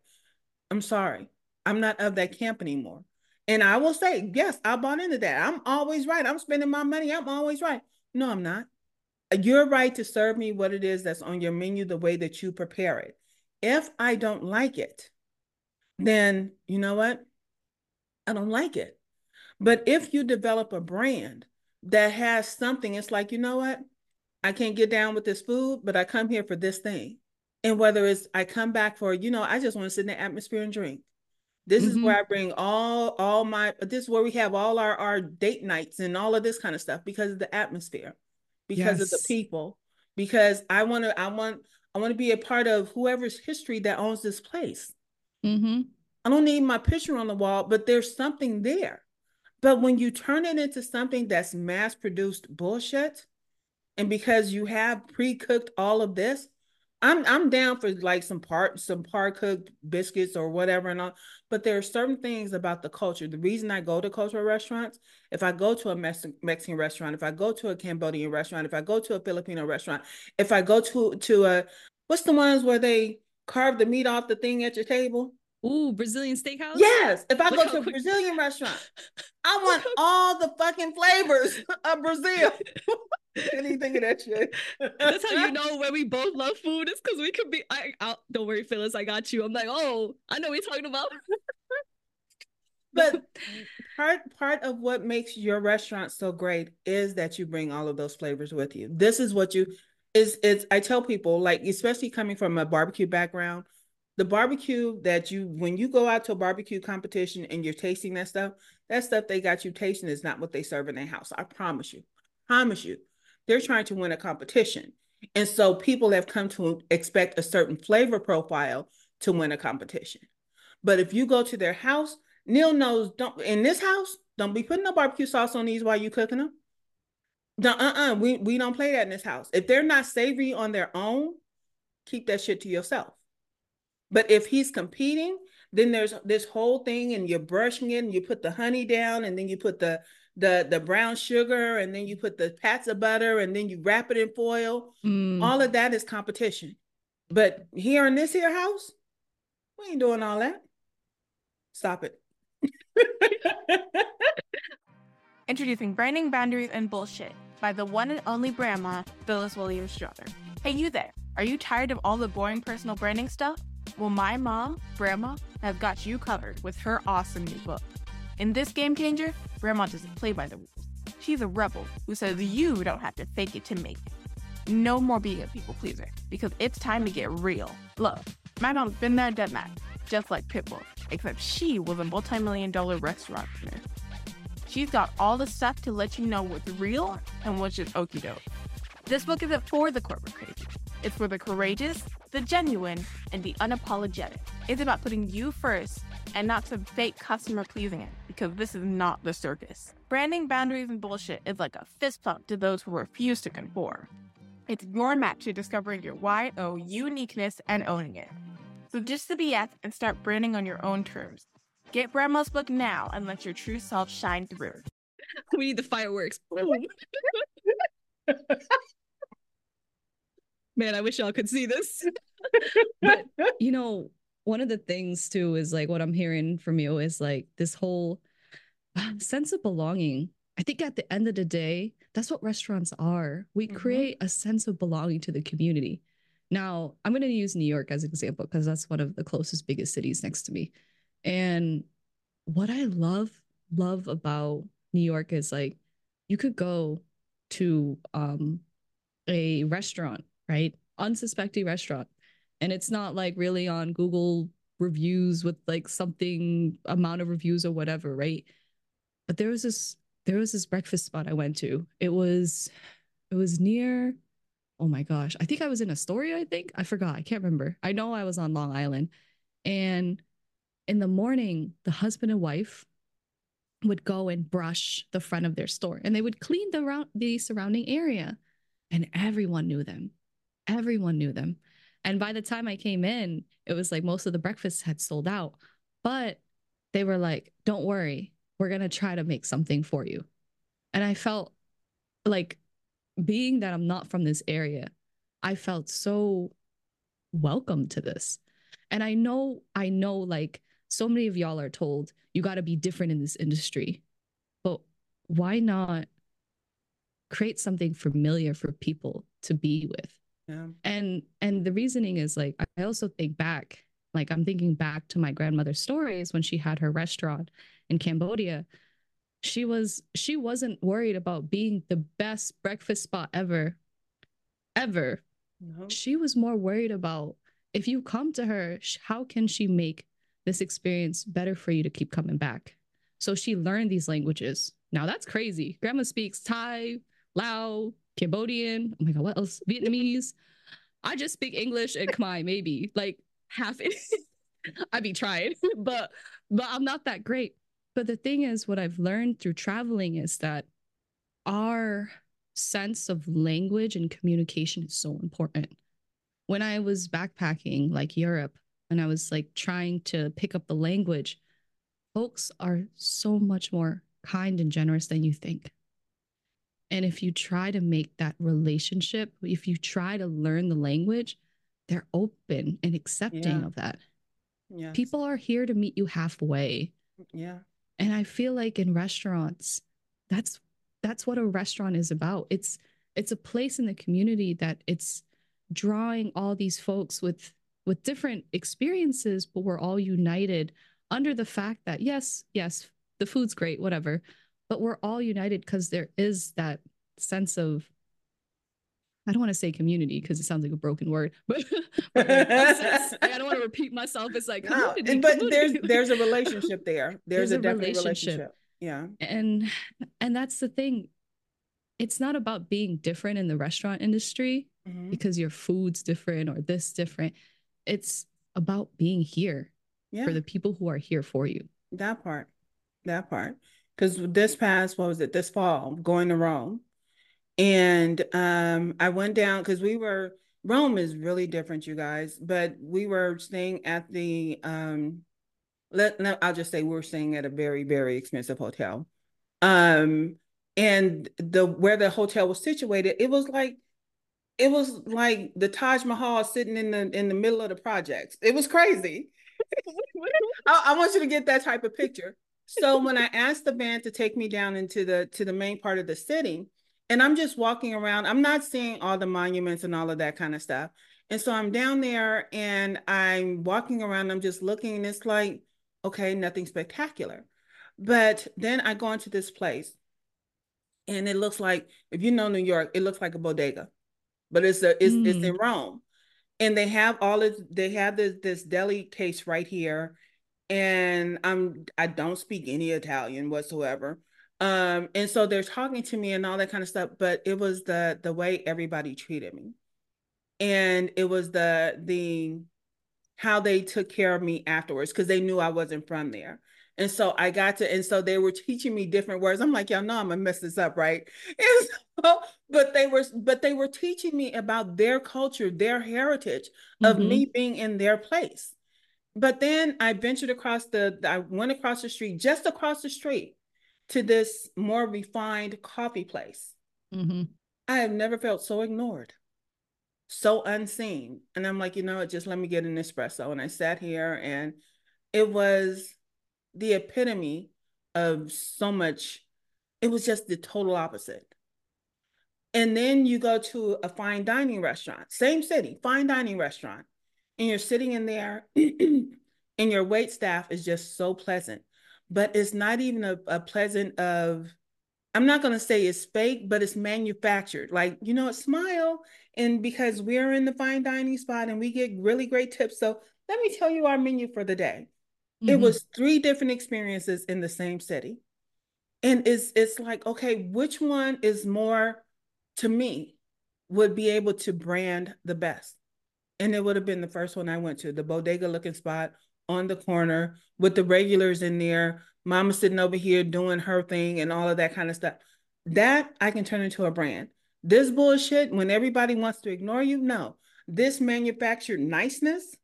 i'm sorry i'm not of that camp anymore and i will say yes i bought into that i'm always right i'm spending my money i'm always right no i'm not you're right to serve me what it is that's on your menu the way that you prepare it if i don't like it then you know what I don't like it. But if you develop a brand that has something, it's like, you know what? I can't get down with this food, but I come here for this thing. And whether it's I come back for, you know, I just want to sit in the atmosphere and drink. This mm-hmm. is where I bring all all my this is where we have all our our date nights and all of this kind of stuff because of the atmosphere, because yes. of the people, because I want to I want I want to be a part of whoever's history that owns this place. Mm-hmm. I don't need my picture on the wall, but there's something there. But when you turn it into something that's mass produced bullshit, and because you have pre-cooked all of this, I'm I'm down for like some part some par cooked biscuits or whatever and all. But there are certain things about the culture. The reason I go to cultural restaurants, if I go to a Mexican restaurant, if I go to a Cambodian restaurant, if I go to a Filipino restaurant, if I go to to a what's the ones where they carve the meat off the thing at your table? Ooh, Brazilian steakhouse. Yes, if I go to a Brazilian restaurant, <laughs> I want all the fucking flavors <laughs> of Brazil. <laughs> Think of that shit. That's how you know when we both love food. It's because we could be. I, I don't worry, Phyllis. I got you. I'm like, oh, I know what you're talking about. But part part of what makes your restaurant so great is that you bring all of those flavors with you. This is what you is it's I tell people like especially coming from a barbecue background, the barbecue that you when you go out to a barbecue competition and you're tasting that stuff, that stuff they got you tasting is not what they serve in their house. I promise you. Promise you. They're trying to win a competition. And so people have come to expect a certain flavor profile to win a competition. But if you go to their house, Neil knows don't in this house, don't be putting no barbecue sauce on these while you cooking them. Don't, uh-uh, we, we don't play that in this house. If they're not savory on their own, keep that shit to yourself. But if he's competing, then there's this whole thing and you're brushing it and you put the honey down and then you put the the the brown sugar and then you put the pats of butter and then you wrap it in foil. Mm. All of that is competition. But here in this here house, we ain't doing all that. Stop it. <laughs> Introducing Branding Boundaries and Bullshit by the one and only Brandma, Phyllis Williams Strother. Hey, you there. Are you tired of all the boring personal branding stuff? Well, my mom, Brandma, has got you covered with her awesome new book. In this game changer, Brandma doesn't play by the rules. She's a rebel who says you don't have to fake it to make it. No more being a people pleaser, because it's time to get real. Look, my mom's been there, done that, just like Pitbull, except she was a multi-million dollar restaurant owner. She's got all the stuff to let you know what's real and what's just okie doke. This book isn't for the corporate crazy. It's for the courageous, the genuine, and the unapologetic. It's about putting you first and not some fake customer pleasing it, because this is not the circus. Branding boundaries and bullshit is like a fist pump to those who refuse to conform. It's your map to discovering your YO uniqueness and owning it. So just the BS and start branding on your own terms. Get Brandma's book now and let your true self shine through. <laughs> We need the fireworks. <laughs> Man, I wish y'all could see this. <laughs> but you know, one of the things too is like what I'm hearing from you is like this whole uh, sense of belonging. I think at the end of the day, that's what restaurants are. We Mhm. create a sense of belonging to the community. Now, I'm going to use New York as an example because that's one of the closest, biggest cities next to me. And what I love, love about New York is like you could go to um a restaurant, right? Unsuspecting restaurant. And it's not like really on Google reviews with like something amount of reviews or whatever, right? But there was this there was this breakfast spot I went to. It was it was near oh my gosh. I think I was in Astoria, I think. I forgot. I can't remember. I know I was on Long Island. And in the morning, the husband and wife would go and brush the front of their store and they would clean the round the surrounding area and everyone knew them everyone knew them and by the time i came in it was like most of the breakfasts had sold out but they were like don't worry we're going to try to make something for you and i felt like being that i'm not from this area i felt so welcome to this and i know i know like so many of y'all are told you got to be different in this industry. But why not create something familiar for people to be with? Yeah. And and the reasoning is like I also think back, like I'm thinking back to my grandmother's stories when she had her restaurant in Cambodia. She was she wasn't worried about being the best breakfast spot ever. Ever. No. She was more worried about if you come to her, how can she make this experience better for you to keep coming back? So she learned these languages. Now that's crazy. Grandma speaks Thai, Lao, Cambodian. Oh my God, what else? Vietnamese. I just speak English and Khmer, maybe like half it. <laughs> I be trying, <laughs> but but I'm not that great. But the thing is, what I've learned through traveling is that our sense of language and communication is so important. When I was backpacking like Europe and I was like trying to pick up the language, folks are so much more kind and generous than you think. And if you try to make that relationship, if you try to learn the language, they're open and accepting Yeah. of that. Yes. People are here to meet you halfway. Yeah. And I feel like in restaurants, that's that's what a restaurant is about. It's it's a place in the community that it's drawing all these folks with with different experiences, but we're all united under the fact that yes, yes, the food's great, whatever, but we're all united because there is that sense of I don't want to say community because it sounds like a broken word, <laughs> but, but <laughs> I don't want to repeat myself. It's like no, but there's <laughs> there's a relationship there. There's, There's a, a definite relationship. relationship. Yeah. and and that's the thing. It's not about being different in the restaurant industry Mhm. because your food's different or this different. It's about being here Yeah. for the people who are here for you. That part, that part. Because this past, what was it, this fall, going to Rome. And um, I went down because we were, Rome is really different, you guys, but we were staying at the, um, let, no, I'll just say we were staying at a very, very expensive hotel. Um, and the where the hotel was situated, it was like, it was like the Taj Mahal sitting in the in the middle of the projects. It was crazy. <laughs> I, I want you to get that type of picture. So when I asked the band to take me down into the to the main part of the city, and I'm just walking around, I'm not seeing all the monuments and all of that kind of stuff. And so I'm down there and I'm walking around, I'm just looking, and it's like, okay, nothing spectacular. But then I go into this place, and it looks like, if you know New York, it looks like a bodega, but it's a it's, it's in hmm. Rome and they have all of they have this this deli case right here and i'm i don't speak any italian whatsoever. Um and so they're talking to me and all that kind of stuff but it was the the way everybody treated me. And it was the the how they took care of me afterwards because they knew i wasn't from there. And so i got to and so they were teaching me different words. I'm like y'all know i'm gonna mess this up right? <laughs> And so but they were but they were teaching me about their culture their heritage of Mhm. me being in their place but then i ventured across the i went across the street just across the street to this more refined coffee place. Mhm. i have never felt so ignored so unseen. And i'm like you know what? Just let me get an espresso. And i sat here and it was the epitome of so much it was just the total opposite. And then you go to a fine dining restaurant same city fine dining restaurant and you're sitting in there <clears throat> and your wait staff is just so pleasant. But it's not even a, a pleasant of i'm not going to say it's fake but it's manufactured. Like you know smile and because we're in the fine dining spot and we get really great tips. So let me tell you our menu for the day. It Mhm. was three different experiences in the same city. And it's it's like okay which one is more to me would be able to brand the best and it would have been the first one i went to the bodega looking spot on the corner with the regulars in there. Mama sitting over here doing her thing and all of that kind of stuff. That i can turn into a brand. This bullshit when everybody wants to ignore you no. This manufactured niceness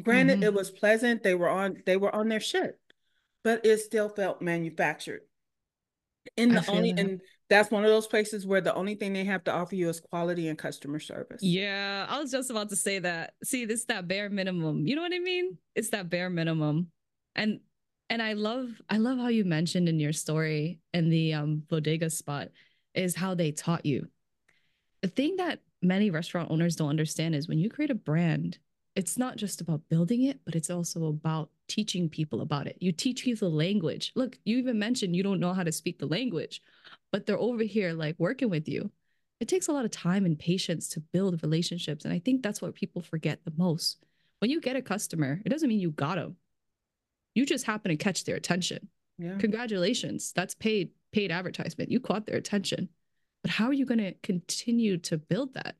granted Mhm. it was pleasant. They were on they were on their shit but it still felt manufactured. In the only that. and that's one of those places where the only thing they have to offer you is quality and customer service Yeah, I was just about to say that. See, this is that bare minimum. You know what I mean? It's that bare minimum. And and I love I love how you mentioned in your story in the um bodega spot is how they taught you. The thing that many restaurant owners don't understand is when you create a brand, it's not just about building it, but it's also about teaching people about it. You teach people the language. Look, you even mentioned you don't know how to speak the language, but they're over here like working with you it takes a lot of time and patience to build relationships. And I think that's what people forget the most. When you get a customer, it doesn't mean you got them. You just happen to catch their attention. yeah Congratulations. That's paid paid advertisement. You caught their attention. But how are you going to continue to build that?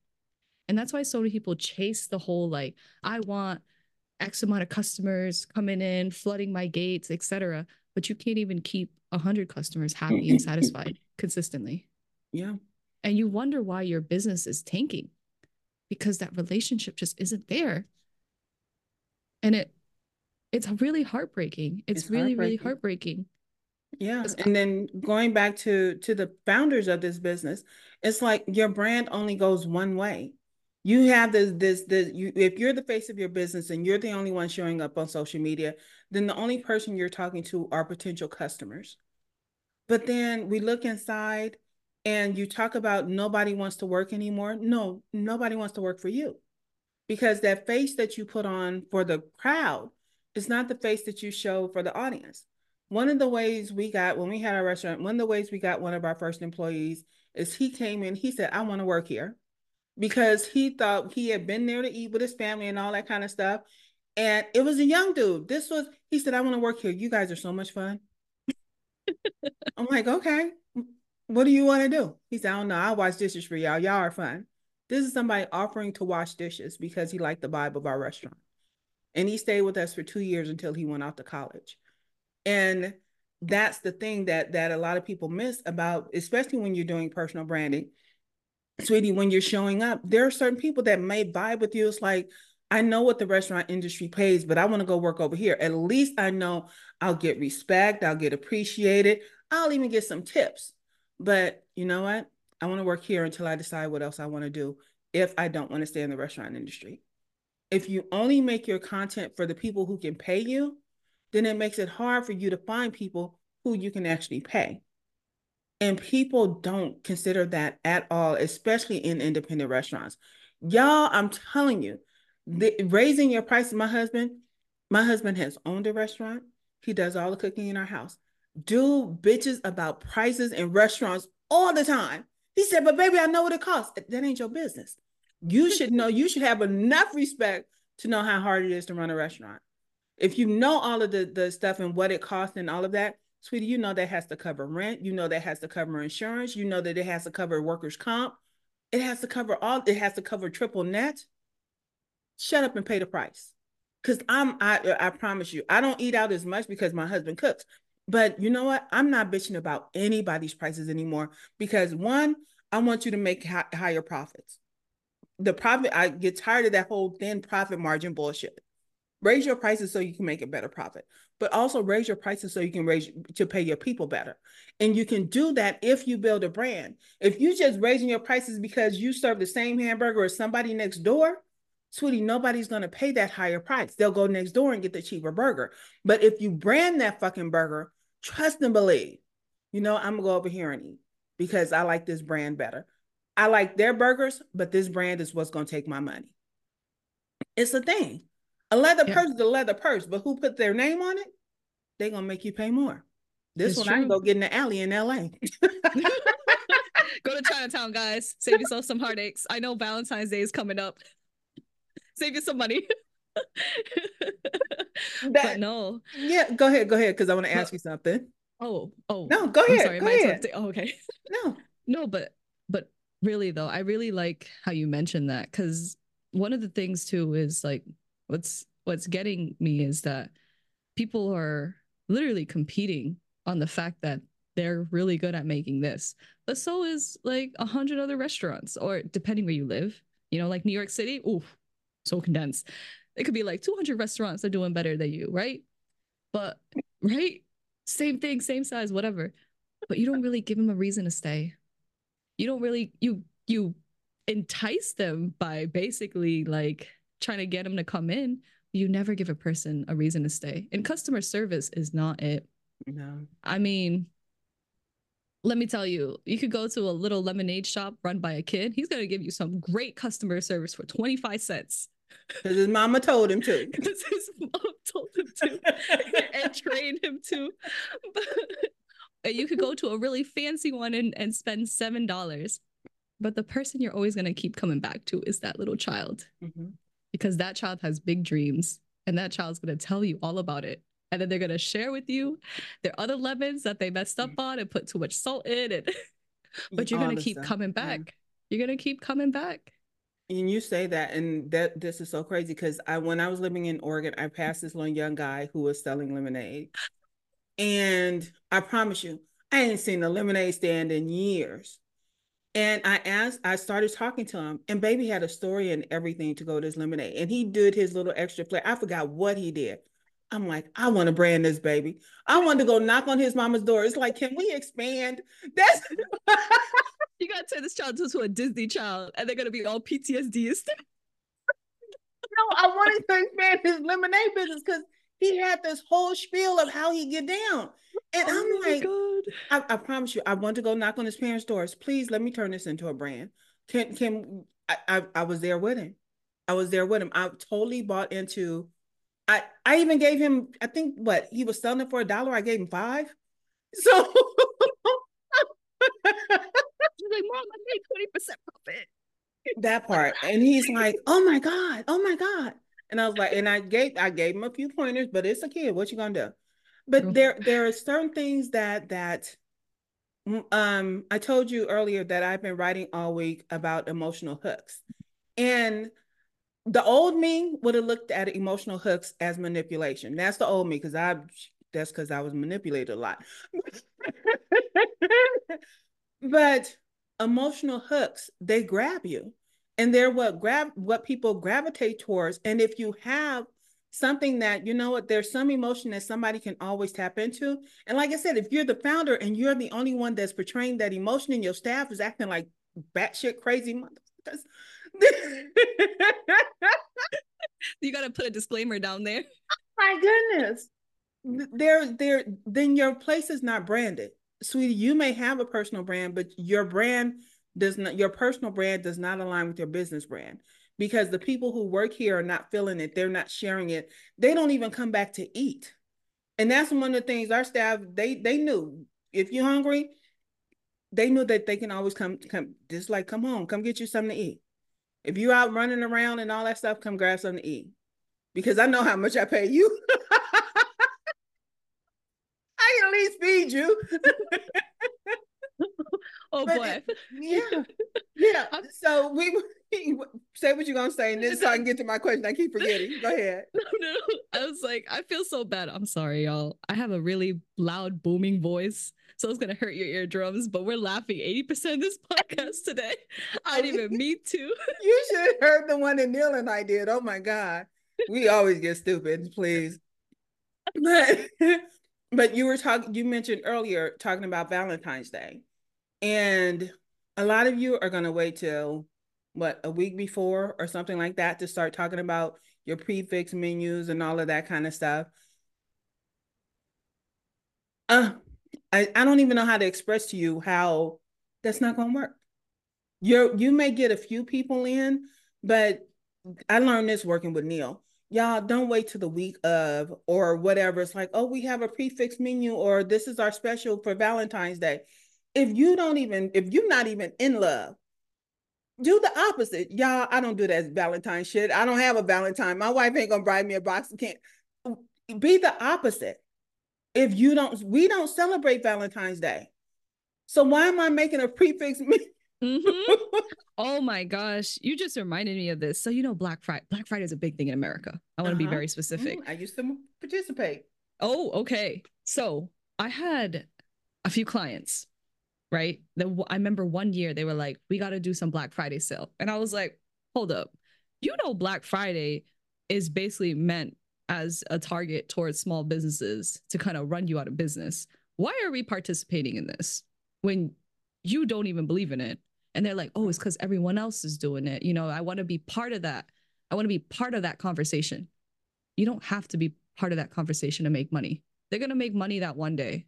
And that's why so many people chase the whole like, I want X amount of customers coming in, flooding my gates, etc. But you can't even keep 100 customers happy and <laughs> satisfied consistently yeah and you wonder why your business is tanking because that relationship just isn't there and it it's really heartbreaking it's, It's really really heartbreaking. Yeah. And then going back to to the founders of this business, it's like your brand only goes one way. You have this, this, this, you, if you're the face of your business and you're the only one showing up on social media, then the only person you're talking to are potential customers. But then we look inside and you talk about nobody wants to work anymore. No, nobody wants to work for you because that face that you put on for the crowd is not the face that you show for the audience. One of the ways we got when we had our restaurant, one of the ways we got one of our first employees is he came in, he said, I want to work here because he thought he had been there to eat with his family and all that kind of stuff. And it was a young dude. This was, he said, I want to work here. You guys are so much fun. I'm like, okay, what do you want to do? He said, I don't know. I'll wash dishes for y'all. Y'all are fun. This is somebody offering to wash dishes because he liked the vibe of our restaurant. And he stayed with us for two years until he went off to college. And that's the thing that that a lot of people miss about, especially when you're doing personal branding. Sweetie, when you're showing up, there are certain people that may vibe with you. It's like, I know what the restaurant industry pays, but I want to go work over here. At least I know I'll get respect, I'll get appreciated, I'll even get some tips. But you know what? I want to work here until I decide what else I want to do if I don't want to stay in the restaurant industry. If you only make your content for the people who can pay you, then it makes it hard for you to find people who you can actually pay. And people don't consider that at all, especially in independent restaurants. Y'all, I'm telling you, the, raising your prices. My husband, my husband has owned a restaurant. He does all the cooking in our house. Do bitches about prices in restaurants all the time. He said, but baby, I know what it costs. That ain't your business. You should know, you should have enough respect to know how hard it is to run a restaurant. If you know all of the, the stuff and what it costs and all of that, sweetie, you know that has to cover rent. You know that has to cover insurance. You know that it has to cover workers' comp. It has to cover all, it has to cover triple net. Shut up and pay the price. Cause I'm I I promise you, I don't eat out as much because my husband cooks. But you know what? I'm not bitching about anybody's prices anymore because one, I want you to make higher profits. The profit, I get tired of that whole thin profit margin bullshit. Raise your prices so you can make a better profit, but also raise your prices so you can raise to pay your people better. And you can do that if you build a brand. If you just raising your prices because you serve the same hamburger as somebody next door, sweetie, nobody's going to pay that higher price. They'll go next door and get the cheaper burger. But if you brand that fucking burger, trust and believe, you know, I'm going to go over here and eat because I like this brand better. I like their burgers, but this brand is what's going to take my money. It's a thing. A leather yeah. purse is a leather purse, but who put their name on it? They're going to make you pay more. This it's one true. I can go get in the alley in LA. <laughs> go to Chinatown, guys. Save yourself some heartaches. I know Valentine's Day is coming up save you some money. <laughs> that, but no. Yeah, go ahead, go ahead, because I want to ask you something. Oh, oh. No, go ahead. Sorry, go ahead. To, oh, okay. <laughs> No. No, but but really though, I really like how you mentioned that because one of the things too is like what's what's getting me is that people are literally competing on the fact that they're really good at making this. But so is like a hundred other restaurants, or depending where you live. You know, like New York City. Ooh, so condensed. It could be like 200 restaurants are doing better than you, right? But right, same thing, same size, whatever. But you don't really give them a reason to stay. You don't really you you entice them by basically like trying to get them to come in. You never give a person a reason to stay. And customer service is not it. No. I mean, let me tell you, you could go to a little lemonade shop run by a kid. He's going to give you some great customer service for 25 cents. Because his mama told him to. <laughs> Because his mom told him to <laughs> and trained him to. But you could go to a really fancy one and, and spend seven dollars. But the person you're always gonna keep coming back to is that little child. Mm-hmm. Because that child has big dreams and that child's gonna tell you all about it. And then they're gonna share with you their other lemons that they messed up on and put too much salt in it. <laughs> but you're gonna keep coming back. Yeah. You're gonna keep coming back. And you say that, and that this is so crazy because I, when I was living in Oregon, I passed this little young guy who was selling lemonade, and I promise you, I ain't seen a lemonade stand in years. And I asked, I started talking to him, and baby had a story and everything to go to his lemonade, and he did his little extra play. I forgot what he did. I'm like, I want to brand this baby. I want to go knock on his mama's door. It's like, can we expand? That's <laughs> You gotta turn this child into a Disney child, and they're gonna be all PTSD instead. <laughs> no, I wanted to expand his lemonade business because he had this whole spiel of how he get down. And oh I'm like, I, I, promise you, I want to go knock on his parents' doors. Please let me turn this into a brand. Can can I, I, I was there with him. I was there with him. I totally bought into I I even gave him, I think what he was selling it for a dollar. I gave him five. So <laughs> <laughs> like, Mom, I made 20% profit. That <laughs> part. And he's like, Oh my God, oh my God. And I was like, and I gave I gave him a few pointers, but it's a kid. What you gonna do? But mm-hmm. there there are certain things that that mm, um I told you earlier that I've been writing all week about emotional hooks. And the old me would have looked at emotional hooks as manipulation. That's the old me because I that's because I was manipulated a lot. <laughs> but emotional hooks, they grab you. And they're what grab what people gravitate towards. And if you have something that you know what there's some emotion that somebody can always tap into and like i said if you're the founder and you're the only one that's portraying that emotion and your staff is acting like batshit crazy motherfuckers <laughs> you got to put a disclaimer down there. Oh my goodness. There, there, then your place is not branded. Sweetie, you may have a personal brand, but your brand does not, your personal brand does not align with your business brand because the people who work here are not feeling it. They're not sharing it. They don't even come back to eat. And that's one of the things our staff, they, they knew if you're hungry, they knew that they can always come, come, just like, come home, come get you something to eat. If you're out running around and all that stuff, come grab something to eat. Because I know how much I pay you. <laughs> Can feed you. <laughs> oh but boy. It, yeah. Yeah. <laughs> So we say what you're gonna say, and then so I can get to my question. I keep forgetting. Go ahead. <laughs> No, no. I was like, I feel so bad. I'm sorry, y'all. I have a really loud, booming voice so it's gonna hurt your eardrums. But we're laughing 80% of this podcast today. I didn't even mean to. you should have heard the one that Neil and I did. Oh my God. We always get stupid, please. But but you were talking you mentioned earlier talking about Valentine's Day. And a lot of you are gonna wait till what a week before or something like that to start talking about your prefix menus and all of that kind of stuff. Uh, I, I don't even know how to express to you how that's not going to work. You're you may get a few people in, but I learned this working with Neil. Y'all don't wait to the week of or whatever. It's like, oh, we have a prefix menu or this is our special for Valentine's Day. If you don't even, if you're not even in love, do the opposite. Y'all, I don't do that Valentine shit. I don't have a Valentine. My wife ain't gonna buy me a box of candy. Be the opposite if you don't we don't celebrate valentine's day so why am i making a prefix <laughs> mm-hmm. <laughs> oh my gosh you just reminded me of this so you know black friday black friday is a big thing in america i want to uh-huh. be very specific mm, i used to participate oh okay so i had a few clients right the, i remember one year they were like we got to do some black friday sale and i was like hold up you know black friday is basically meant as a target towards small businesses to kind of run you out of business. Why are we participating in this when you don't even believe in it? And they're like, oh, it's because everyone else is doing it. You know, I want to be part of that. I want to be part of that conversation. You don't have to be part of that conversation to make money. They're going to make money that one day.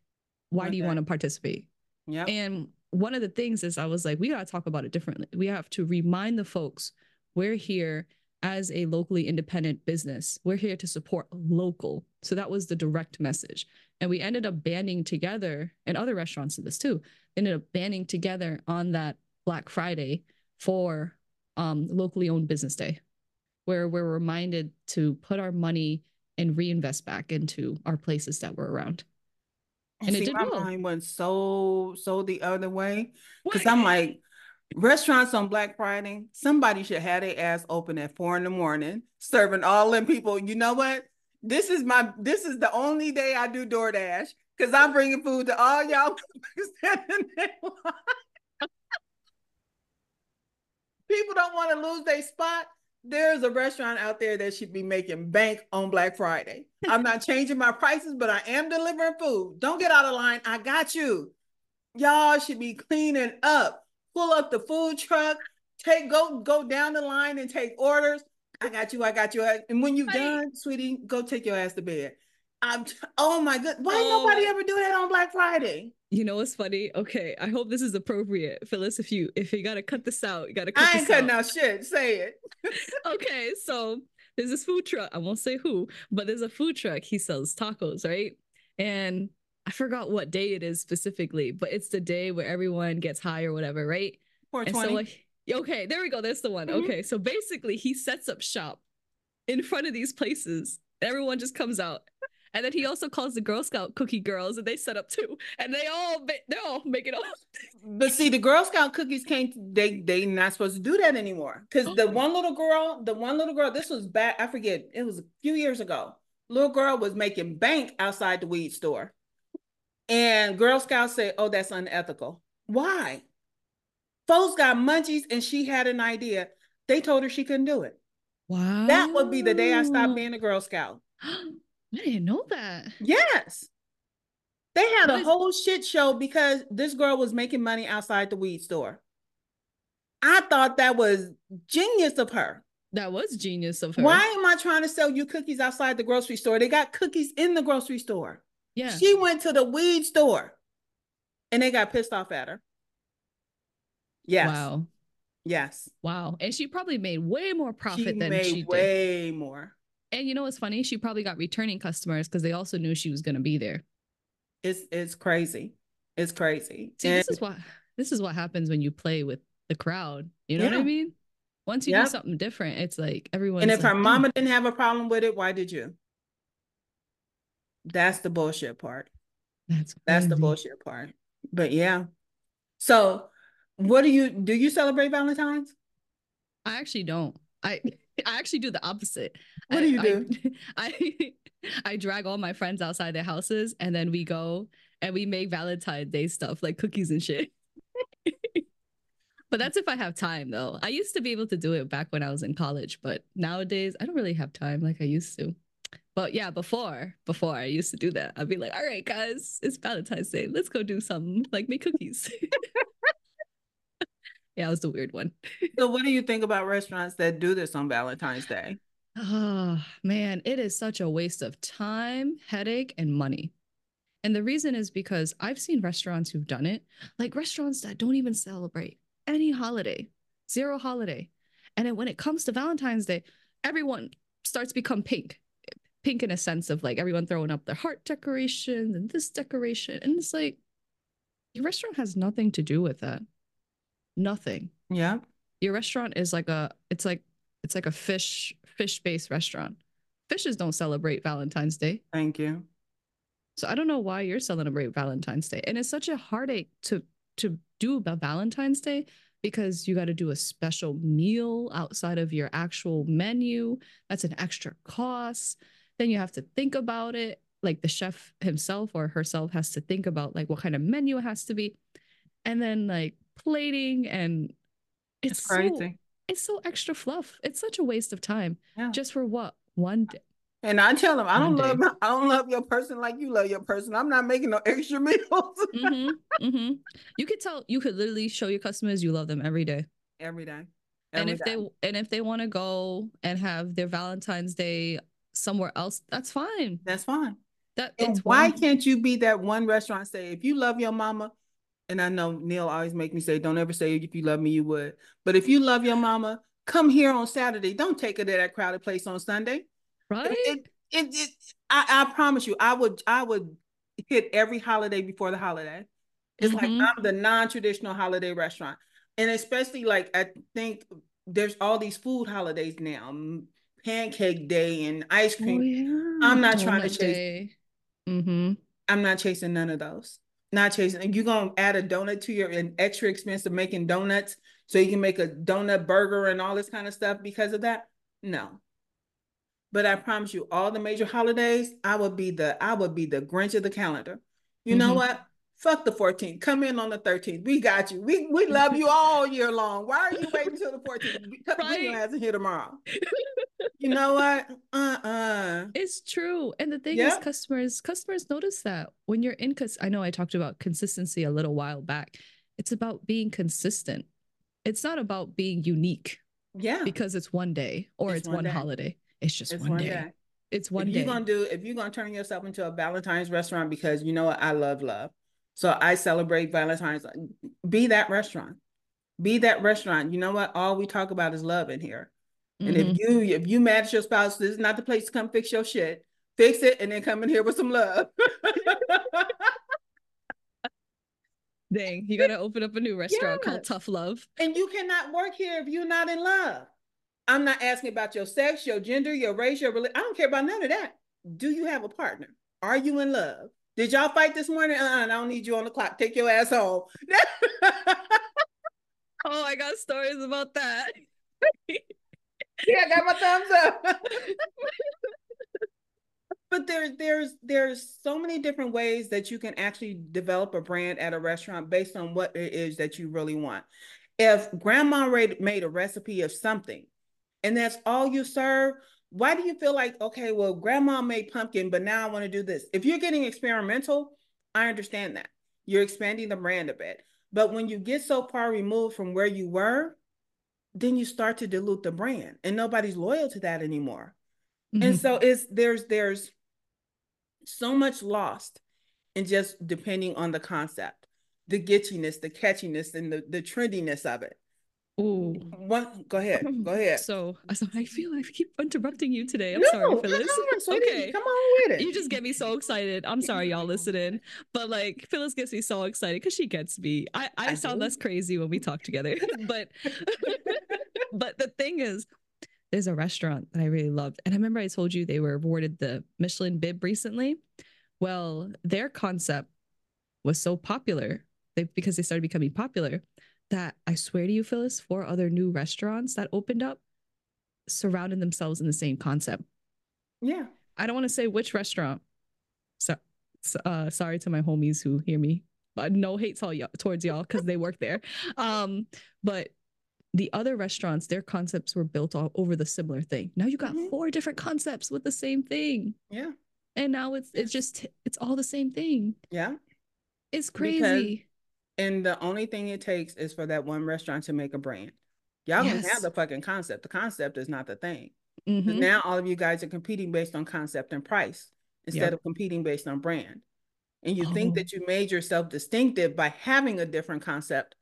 Why okay. do you want to participate? Yeah. And one of the things is I was like, we got to talk about it differently. We have to remind the folks we're here as a locally independent business. We're here to support local. So that was the direct message. And we ended up banding together, and other restaurants did this too, ended up banding together on that Black Friday for um, locally owned business day, where we're reminded to put our money and reinvest back into our places that were around. And See, it did my well. mind went so so the other way because I'm like, Restaurants on Black Friday, somebody should have their ass open at four in the morning, serving all them people. You know what? This is my this is the only day I do DoorDash because I'm bringing food to all y'all. <laughs> people don't want to lose their spot. There's a restaurant out there that should be making bank on Black Friday. <laughs> I'm not changing my prices, but I am delivering food. Don't get out of line. I got you. Y'all should be cleaning up pull up the food truck, take go go down the line and take orders. I got you, I got you. And when you're done, sweetie, go take your ass to bed. I'm oh my god, why Oh. nobody ever do that on Black Friday? You know what's funny? Okay, I hope this is appropriate, Phyllis. If you if you gotta cut this out, you gotta cut I ain't cutting out. out shit. Say it. <laughs> okay, so there's this food truck. I won't say who, but there's a food truck. He sells tacos, right? And I forgot what day it is specifically, but it's the day where everyone gets high or whatever, right? And so like, okay, there we go. That's the one. Mhm. Okay, so basically, he sets up shop in front of these places. Everyone just comes out, and then he also calls the Girl Scout cookie girls, and they set up too, and they all they're all making up. <laughs> But see, the Girl Scout cookies can't. They they not supposed to do that anymore. Because the <gasps> one little girl, the one little girl, this was back. I forget. It was a few years ago. Little girl was making bank outside the weed store, and Girl Scouts say, "Oh, that's unethical." Why? Folks got munchies, and she had an idea. They told her she couldn't do it. Wow, That would be the day I stopped being a Girl Scout. <gasps> <gasps> I didn't know that. Yes. They had a whole shit show because this girl was making money outside the weed store. I thought that was genius of her. That was genius of her. Why am I trying to sell you cookies outside the grocery store? They got cookies in the grocery store. Yeah. She went to the weed store and they got pissed off at her. Yes. Wow. Yes. Wow. And she probably made way more profit she than she did. way more. And you know what's funny? She probably got returning customers because they also knew she was going to be there. It's it's crazy. It's crazy. See, And- this is what this is what happens when you play with the crowd. You know what I mean? Once you Yep. do something different, it's like everyone. And if her mama didn't have a problem with it, why did you? That's the bullshit part. that's That's the bullshit part. But yeah. So what do you do you celebrate Valentine's? I actually don't. I I actually do the opposite. What I- do you I- do? <laughs> I I drag all my friends outside their houses and then we go and we make Valentine's Day stuff like cookies and shit. <laughs> but that's if I have time though. I used to be able to do it back when I was in college, but nowadays I don't really have time like I used to. But yeah, before before I used to do that. I'd be like, all right, guys, it's Valentine's Day. Let's go do something like make cookies. <laughs> yeah, it was the weird one. So what do you think about restaurants that do this on Valentine's Day? Oh man, it is such a waste of time, headache, and money. And the reason is because I've seen restaurants who've done it, like restaurants that don't even celebrate any holiday, zero holiday. And then when it comes to Valentine's Day, everyone starts become pink. Pink in a sense of like everyone throwing up their heart decorations and this decoration. And it's like your restaurant has nothing to do with that. Nothing. Yeah. your restaurant is like a it's like it's like a fish fish based restaurant. Fishes don't celebrate valentine's day. Thank you. so i don't know why you're celebrating valentine's day. And it's such a heartache to to do about valentine's day because you got to do a special meal outside of your actual menu. That's an extra cost. Then you have to think about it. Like the chef himself or herself has to think about like what kind of menu it has to be. And then like plating and It's, it's, so it's so extra fluff. It's such a waste of time. Yeah. Just for what? One day. And I tell them, I don't love <laughs> I don't love your person like you love your person. I'm not making no <laughs> extra meals hmm hmm You could tell you could literally show your customers you love them every day. every day. and if day. they and if they want to go and have their Valentine's Day somewhere else, that's fine. that's fine. That why one- can't you be that one restaurant say if you love your mama, and I know Neil always make me say, don't ever say if you love me, you would. But if you love your mama, come here on Saturday. Don't take her to that crowded place on Sunday. right? It, it, it, I, I promise you, I would I would hit every holiday before the holiday. It's Mhm. like I'm the non-traditional holiday restaurant. And especially like I think there's all these food holidays now. Pancake day and ice Oh, cream. yeah. I'm not trying to chase- Mm-hmm. I'm not chasing none of those. Not chasing. You're gonna add a donut to your an extra expense of making donuts so you can make a donut burger and all this kind of stuff because of that? No. But I promise you, all the major holidays, I would be the I would be the Grinch of the calendar. You know Mhm. what? Fuck the 14th. Come in on the 13th. We got you. We we love you all year long. Why are you waiting until the 14th? <laughs> Because Right. have to here tomorrow. <laughs> You know what? Uh-uh. It's true. And the thing Yeah. is customers customers notice that when you're in cuz I know I talked about consistency a little while back it's about being consistent. It's not about being unique Yeah. because it's one day or It's it's, one one, holiday. It's just It's one, one day. day. It's one if day. you're gonna do if you're gonna turn yourself into a Valentine's restaurant because you know what I love love. So I celebrate Valentine's. Be that restaurant. Be that restaurant. You know what? All we talk about is love in here. And Mhm. if you if you mad at your spouse, this is not the place to come fix your shit. Fix it and then come in here with some love. <laughs> Dang, you gotta open up a new restaurant called Tough Love. and you cannot work here if you're not in love. I'm not asking about your sex, your gender, your race, your religion. I don't care about none of that. Do you have a partner? Are you in love? Did y'all fight this morning? Uh-uh, I don't need you on the clock. Take your ass home. <laughs> Oh, I got stories about that. yeah, I got my thumbs up. <laughs> but there, there's there's so many different ways that you can actually develop a brand at a restaurant based on what it is that you really want. If grandma made a recipe of something and that's all you serve, why do you feel like, okay, well, grandma made pumpkin, but now I want to do this? If you're getting experimental, I understand that. You're expanding the brand a bit. But when you get so far removed from where you were, then you start to dilute the brand and nobody's loyal to that anymore. And Mhm. so it's there's there's so much lost in just depending on the concept, the gitchiness, the catchiness, and the, the trendiness of it. Ooh. What go ahead. <clears throat> Go ahead. So, so I feel like I keep interrupting you today. I'm no, sorry, Phyllis. <laughs> sweetie. Okay. Come on with it. You just get me so excited. I'm sorry, y'all listening, but like Phyllis gets me so excited because she gets me. I, I, I sound do. less crazy when we talk together, <laughs> but <laughs> but the thing is, there's a restaurant that I really loved, and I remember I told you they were awarded the Michelin bib recently. Well, their concept was so popular they, because they started becoming popular that I swear to you, Phyllis, four other new restaurants that opened up surrounded themselves in the same concept. yeah. I don't want to say which restaurant. So, uh, sorry to my homies who hear me, but no hate to y'all, towards y'all because they work there. Um, but the other restaurants, their concepts were built all over the similar thing. Now you got Mhm. four different concepts with the same thing, Yeah. and now it's it's just it's all the same thing. Yeah. It's Because- crazy. And the only thing it takes is for that one restaurant to make a brand. Y'all can have the fucking concept. The concept is not the thing. Mhm. now all of you guys are competing based on concept and price instead Yep. of competing based on brand. And you Oh. think that you made yourself distinctive by having a different concept.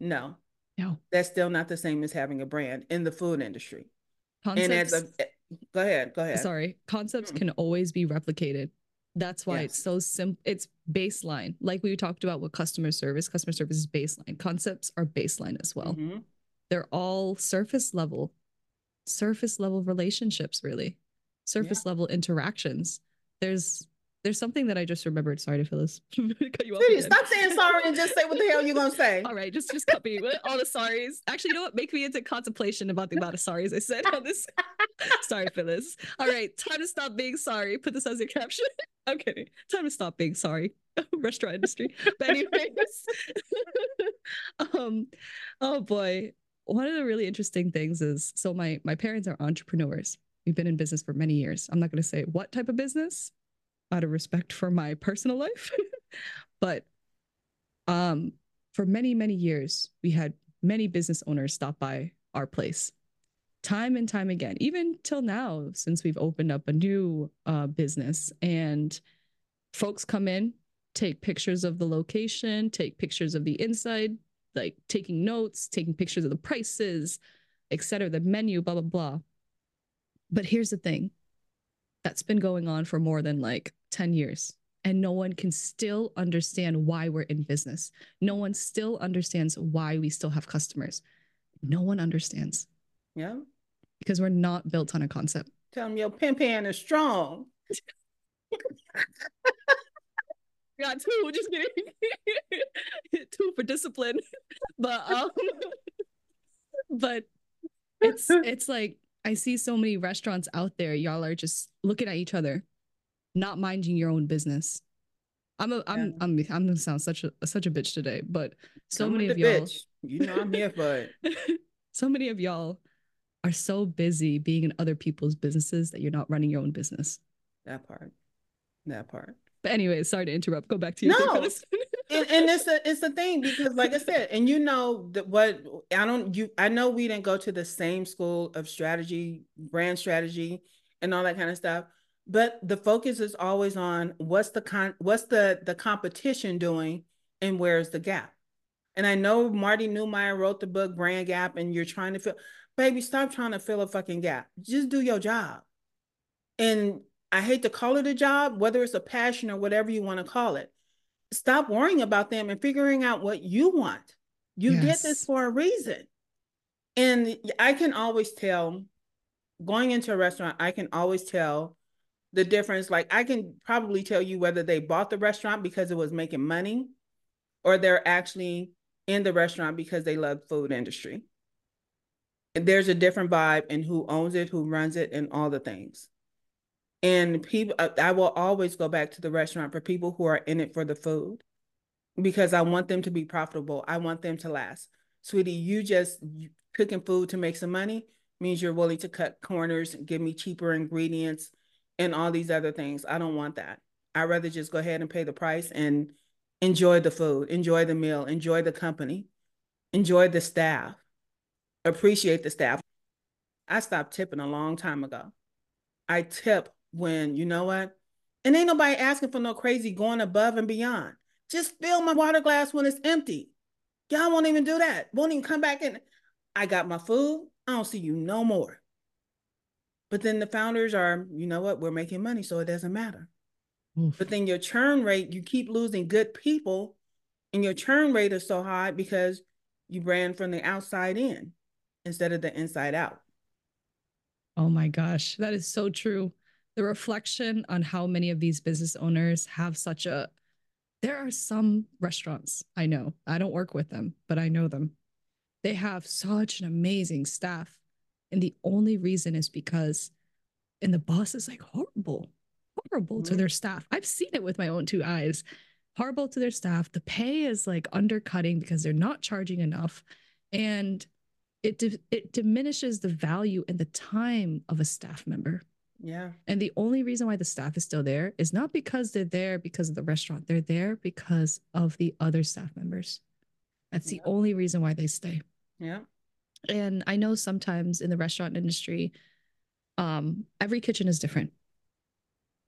No, No that's still not the same as having a brand in the food industry. And as concepts. a go ahead, go ahead. sorry concepts Mm. can always be replicated that's why it's so simple it's baseline. Like we talked about with customer service customer service is baseline. Concepts are baseline as well. Mhm. they're all surface level surface level relationships really. Surface level interactions. There's there's something that i just remembered. Sorry to phyllis <laughs> cut you off stop saying sorry and just say what the hell you're gonna say. all right just just cut me with all the sorries. Actually you know what? Make me into contemplation about the amount of sorries i said on this. <laughs> Sorry phyllis. All right time to stop being sorry. Put this as your caption. <laughs> I'm kidding. Time to stop being sorry. Restaurant industry. But anyways. Um oh boy. One of the really interesting things is so my my parents are entrepreneurs. We've been in business for many years. I'm not going to say what type of business out of respect for my personal life. <laughs> But um for many many years we had many business owners stop by our place time and time again even till now since we've opened up a new uh, business. And folks come in take pictures of the location take pictures of the inside like taking notes taking pictures of the prices etc the menu blah blah blah. But here's the thing that's been going on for more than like 10 years. And no one can still understand why we're in business. No one still understands why we still have customers. No one understands. Yeah. because we're not built on a concept. Tell them your pin pan is strong. <laughs> got two just kidding. <laughs> Two for discipline. But um <laughs> but it's it's like i see so many restaurants out there y'all are just looking at each other not minding your own business i'm a i'm Yeah. i'm i'm gonna sound such a such a bitch today but so Come many of y'all bitch. You know I'm here for it. <laughs> so many of y'all are so busy being in other people's businesses that you're not running your own business That part. That part. but anyway sorry to interrupt go back to your No. <laughs> And, and it's a it's a thing because like I said, and you know that what I don't you I know we didn't go to the same school of strategy, brand strategy, and all that kind of stuff. But the focus is always on what's the con what's the the competition doing and where's the gap. And I know Marty Neumeier wrote the book Brand Gap, and you're trying to fill, baby, stop trying to fill a fucking gap. Just do your job. And I hate to call it a job, whether it's a passion or whatever you want to call it. Stop worrying about them and figuring out what you want. You yes. get this for a reason. And I can always tell going into a restaurant, I can always tell the difference. Like I can probably tell you whether they bought the restaurant because it was making money or they're actually in the restaurant because they love food industry. And there's a different vibe in who owns it, who runs it, and all the things. And people, uh, I will always go back to the restaurant for people who are in it for the food because I want them to be profitable. I want them to last. Sweetie, you just cooking food to make some money means you're willing to cut corners, give me cheaper ingredients, and all these other things. I don't want that. I'd rather just go ahead and pay the price and enjoy the food, enjoy the meal, enjoy the company, enjoy the staff, appreciate the staff. I stopped tipping a long time ago. I tip when you know what? And ain't nobody asking for no crazy going above and beyond. Just fill my water glass when it's empty. Y'all won't even do that. Won't even come back in. I got my food. I don't see you no more. But then the founders are, you know what? We're making money, so it doesn't matter. Oof. But then your churn rate, you keep losing good people, and your churn rate is so high because you brand from the outside in instead of the inside out. Oh my gosh, that is so true the reflection on how many of these business owners have such a there are some restaurants I know. I don't work with them, but I know them. They have such an amazing staff. And the only reason is because and the boss is like horrible, horrible mm-hmm. to their staff. I've seen it with my own two eyes. Horrible to their staff. The pay is like undercutting because they're not charging enough. And it di- it diminishes the value and the time of a staff member. Yeah. And the only reason why the staff is still there is not because they're there because of the restaurant. They're there because of the other staff members. That's yeah. the only reason why they stay. Yeah. And I know sometimes in the restaurant industry, um, every kitchen is different.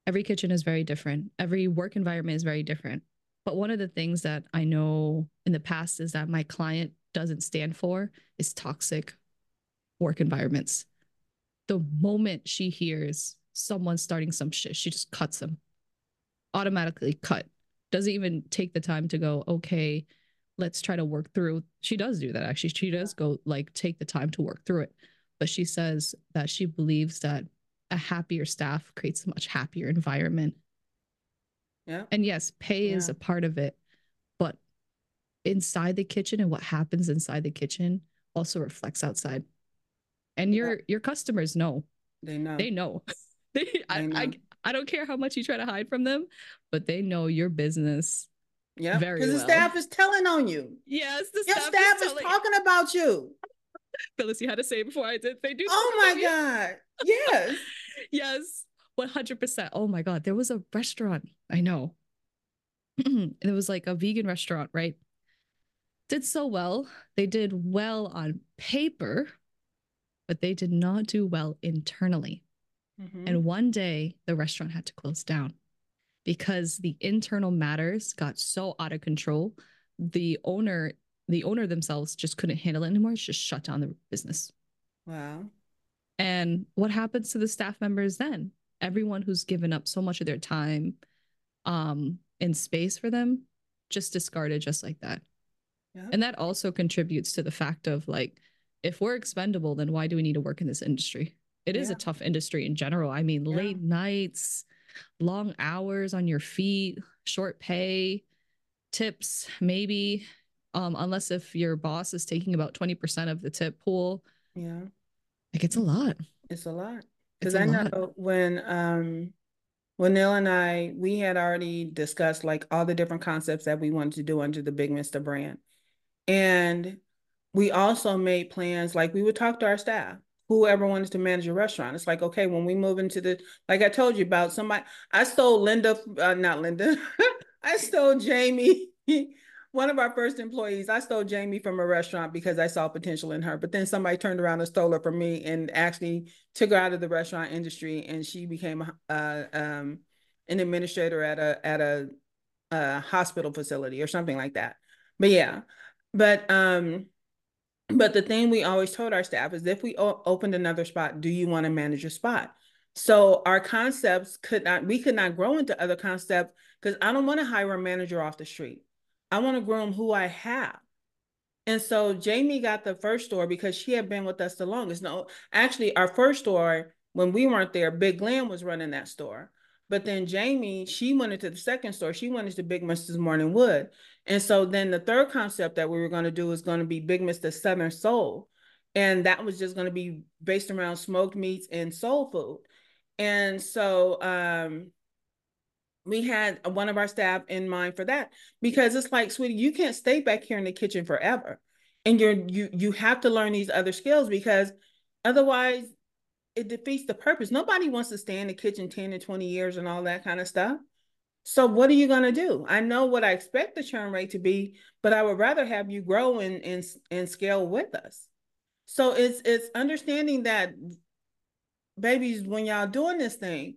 Every kitchen is very different. Every work environment is very different. But one of the things that I know in the past is that my client doesn't stand for is toxic work environments the moment she hears someone starting some shit, she just cuts them. Automatically cut. Doesn't even take the time to go, okay, let's try to work through. She does do that actually. She does go like take the time to work through it. But she says that she believes that a happier staff creates a much happier environment. Yeah. And yes, pay yeah. is a part of it, but inside the kitchen and what happens inside the kitchen also reflects outside and your yeah. your customers know. They know. They know. <laughs> They, they I, know. I i don't care how much you try to hide from them but they know your business yeah because well. the staff is telling on you. Yes the your staff, staff is, is talking about you. <laughs> Phyllis you had to say before i did. They do oh my god. <laughs> Yes. Yes 100% oh my god there was a restaurant i know. <clears throat> It was like a vegan restaurant right? Did so well. They did well on paper but they did not do well internally. Mm-hmm. And one day the restaurant had to close down because the internal matters got so out of control. The owner, the owner themselves just couldn't handle it anymore. just shut down the business. Wow. And what happens to the staff members then? Everyone who's given up so much of their time um, and space for them just discarded just like that. Yeah. And that also contributes to the fact of like if we're expendable, then why do we need to work in this industry? It is yeah. a tough industry in general. I mean, yeah. late nights, long hours on your feet, short pay, tips, maybe, um, unless if your boss is taking about 20% of the tip pool. Yeah. Like it's a lot. It's a lot. Because I lot. know when um when Neil and I we had already discussed like all the different concepts that we wanted to do under the Big Mister brand. And we also made plans like we would talk to our staff whoever wanted to manage a restaurant it's like okay when we move into the like i told you about somebody i stole linda uh, not linda <laughs> i stole jamie <laughs> one of our first employees, I stole Jamie from a restaurant because I saw potential in her. But then somebody turned around and stole her from me and actually took her out of the restaurant industry, and she became uh, um, an administrator at a at a, a hospital facility or something like that. But yeah, but um, but the thing we always told our staff is if we o- opened another spot, do you want to manage a spot? So our concepts could not, we could not grow into other concepts because I don't want to hire a manager off the street. I want to groom who I have. And so Jamie got the first store because she had been with us the longest. No, actually, our first store, when we weren't there, Big Glenn was running that store. But then Jamie, she went into the second store. She went into Big Mrs. Morning Wood. And so then the third concept that we were going to do was going to be Big Mr. Southern Soul. And that was just going to be based around smoked meats and soul food. And so um, we had one of our staff in mind for that because it's like, sweetie, you can't stay back here in the kitchen forever. And you're you you have to learn these other skills because otherwise it defeats the purpose. Nobody wants to stay in the kitchen 10 to 20 years and all that kind of stuff. So what are you going to do? I know what I expect the churn rate to be, but I would rather have you grow and and, and scale with us. So it's it's understanding that babies when y'all doing this thing,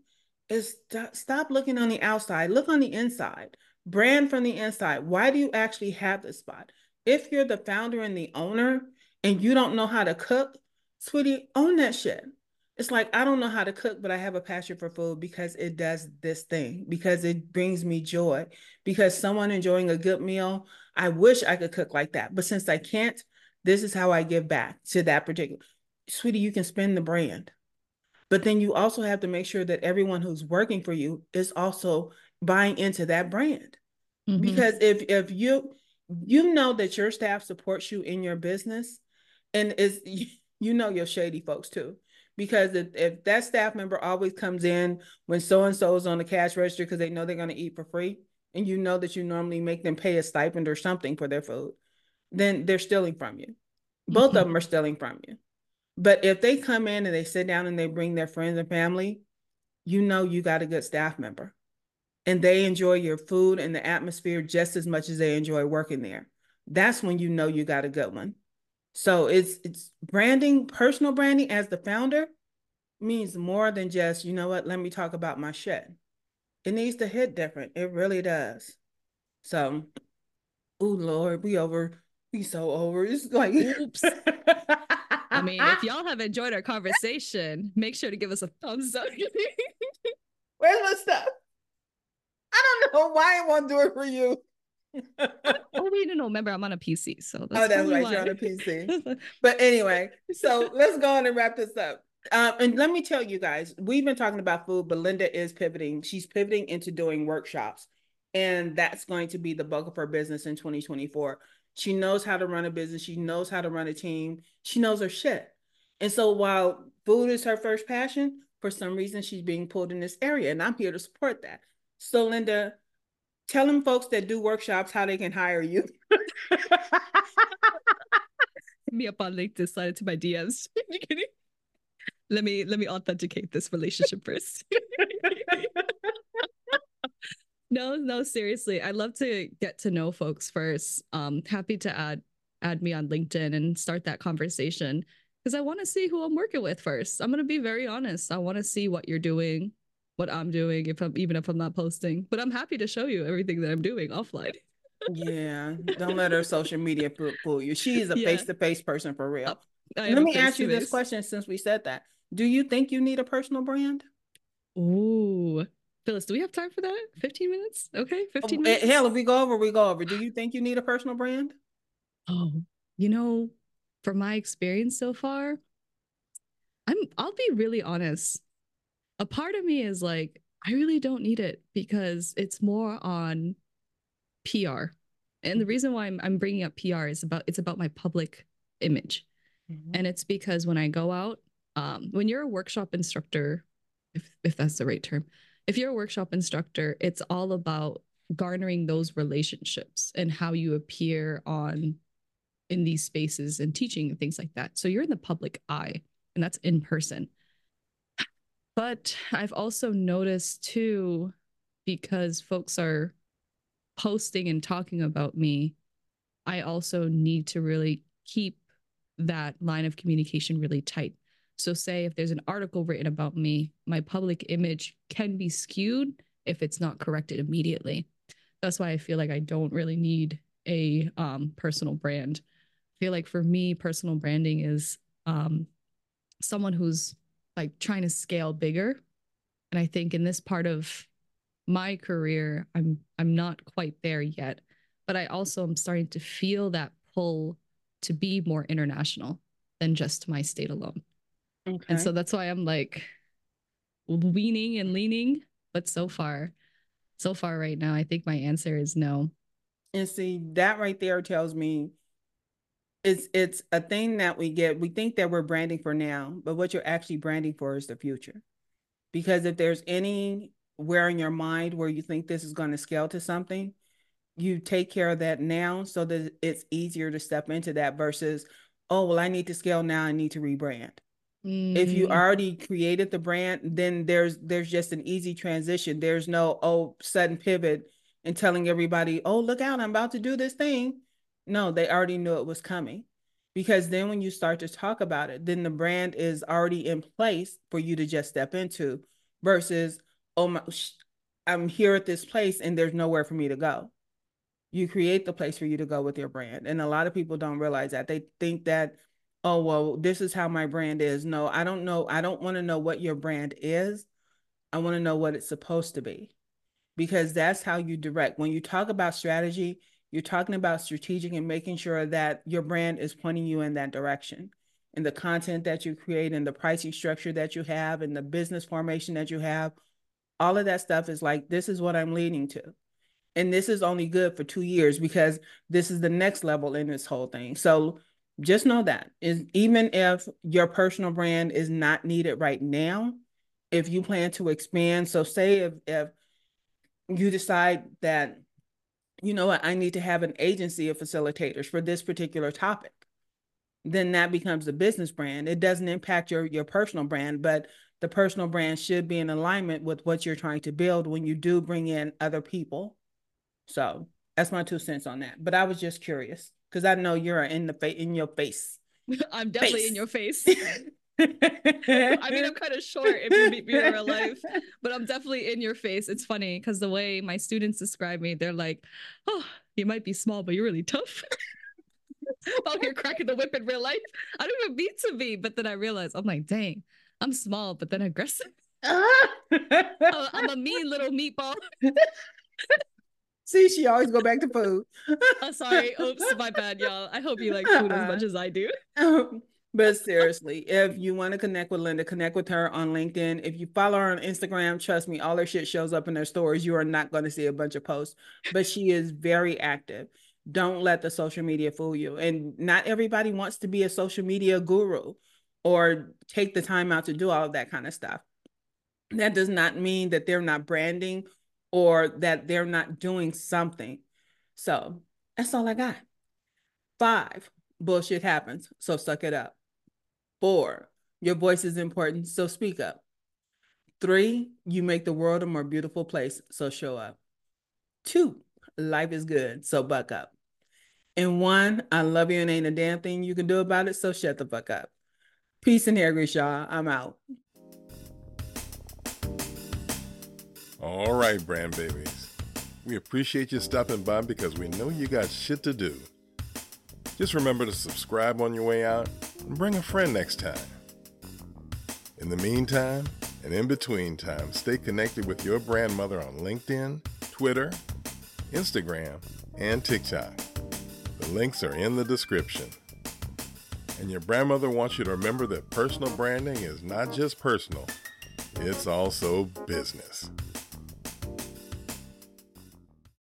is st- stop looking on the outside, look on the inside, brand from the inside. Why do you actually have this spot? If you're the founder and the owner and you don't know how to cook, sweetie, own that shit. It's like, I don't know how to cook, but I have a passion for food because it does this thing, because it brings me joy, because someone enjoying a good meal, I wish I could cook like that. But since I can't, this is how I give back to that particular. Sweetie, you can spend the brand. But then you also have to make sure that everyone who's working for you is also buying into that brand. Mm-hmm. Because if if you you know that your staff supports you in your business and is <laughs> you know your shady folks too because if, if that staff member always comes in when so and so is on the cash register because they know they're going to eat for free and you know that you normally make them pay a stipend or something for their food then they're stealing from you both mm-hmm. of them are stealing from you but if they come in and they sit down and they bring their friends and family, you know you got a good staff member. And they enjoy your food and the atmosphere just as much as they enjoy working there. That's when you know you got a good one. So it's it's branding, personal branding as the founder means more than just, you know what, let me talk about my shit. It needs to hit different. It really does. So, oh Lord, we over, we so over. It's like oops. <laughs> I mean, if y'all have enjoyed our conversation, make sure to give us a thumbs up. Where's my stuff? I don't know why I won't do it for you. Oh wait, no, no. Remember, I'm on a PC, so that's oh, that's right. Why. You're on a PC. <laughs> but anyway, so let's go on and wrap this up. Um, and let me tell you guys, we've been talking about food, but Linda is pivoting. She's pivoting into doing workshops, and that's going to be the bulk of her business in 2024. She knows how to run a business. She knows how to run a team. She knows her shit. And so while food is her first passion, for some reason she's being pulled in this area, and I'm here to support that. So Linda, tell them folks that do workshops how they can hire you. <laughs> Hit me up on LinkedIn, slide it to my DMs. <laughs> You kidding? Let me let me authenticate this relationship first. <laughs> no, no, seriously. I'd love to get to know folks first. Um, happy to add add me on LinkedIn and start that conversation because I want to see who I'm working with first. I'm gonna be very honest. I want to see what you're doing, what I'm doing, if I'm even if I'm not posting. But I'm happy to show you everything that I'm doing offline. yeah, don't let her social media fool you. She is a face to face person for real. Let me ask you this question since we said that. Do you think you need a personal brand? Ooh, Phyllis, do we have time for that? 15 minutes? Okay, 15 eh, minutes. Hell, if we go over, we go over. Do you think you need a personal brand? Oh, you know, from my experience so far, I'm I'll be really honest. A part of me is like, I really don't need it because it's more on PR. And the mm-hmm. reason why I'm, I'm bringing up PR is about it's about my public image. Mm-hmm. And it's because when I go out, um, when you're a workshop instructor, if if that's the right term, if you're a workshop instructor, it's all about garnering those relationships and how you appear on in these spaces and teaching and things like that. So you're in the public eye and that's in person. But I've also noticed too, because folks are posting and talking about me, I also need to really keep that line of communication really tight. So, say if there's an article written about me, my public image can be skewed if it's not corrected immediately. That's why I feel like I don't really need a um, personal brand. I feel like for me, personal branding is um, someone who's like trying to scale bigger. And I think in this part of my career, I'm I'm not quite there yet, but I also am starting to feel that pull to be more international than just my state alone. Okay. And so that's why I'm like weaning and leaning, but so far, so far right now, I think my answer is no. And see, that right there tells me it's it's a thing that we get. We think that we're branding for now, but what you're actually branding for is the future. Because if there's any where in your mind where you think this is going to scale to something, you take care of that now so that it's easier to step into that versus, oh, well, I need to scale now, I need to rebrand. Mm. If you mm. already created the brand, then there's there's just an easy transition. There's no oh sudden pivot and telling everybody, oh, look out, I'm about to do this thing. No, they already knew it was coming. Because then when you start to talk about it, then the brand is already in place for you to just step into versus, oh my, I'm here at this place and there's nowhere for me to go you create the place for you to go with your brand. And a lot of people don't realize that. They think that, oh, well, this is how my brand is. No, I don't know. I don't want to know what your brand is. I want to know what it's supposed to be because that's how you direct. When you talk about strategy, you're talking about strategic and making sure that your brand is pointing you in that direction. And the content that you create and the pricing structure that you have and the business formation that you have, all of that stuff is like, this is what I'm leading to. And this is only good for two years because this is the next level in this whole thing. So just know that. Is even if your personal brand is not needed right now if you plan to expand so say if if you decide that you know what i need to have an agency of facilitators for this particular topic then that becomes a business brand it doesn't impact your your personal brand but the personal brand should be in alignment with what you're trying to build when you do bring in other people so that's my two cents on that. But I was just curious because I know you're in the face in your face. <laughs> I'm definitely face. in your face. <laughs> I mean, I'm <laughs> kind of short if you meet me in real life, but I'm definitely in your face. It's funny because the way my students describe me, they're like, "Oh, you might be small, but you're really tough." <laughs> Out here cracking the whip in real life. I don't even mean to be, but then I realize I'm like, dang, I'm small, but then aggressive. <laughs> Uh, I'm a mean little meatball. See, she always go back to food. oh, sorry. Oops, my bad, y'all. I hope you like food uh-uh. as much as I do. Um, but seriously, if you want to connect with Linda, connect with her on LinkedIn. If you follow her on Instagram, trust me, all her shit shows up in her stories. You are not going to see a bunch of posts, but she is very active. Don't let the social media fool you. And not everybody wants to be a social media guru or take the time out to do all of that kind of stuff. That does not mean that they're not branding or that they're not doing something. So that's all I got. Five, bullshit happens. So suck it up. Four, your voice is important. So speak up. Three, you make the world a more beautiful place. So show up. Two, life is good. So buck up. And one, I love you and ain't a damn thing you can do about it. So shut the fuck up. Peace and hair grease, y'all. I'm out. All right, brand babies. We appreciate you stopping by because we know you got shit to do. Just remember to subscribe on your way out and bring a friend next time. In the meantime, and in between time, stay connected with your brand mother on LinkedIn, Twitter, Instagram, and TikTok. The links are in the description. And your grandmother wants you to remember that personal branding is not just personal, it's also business.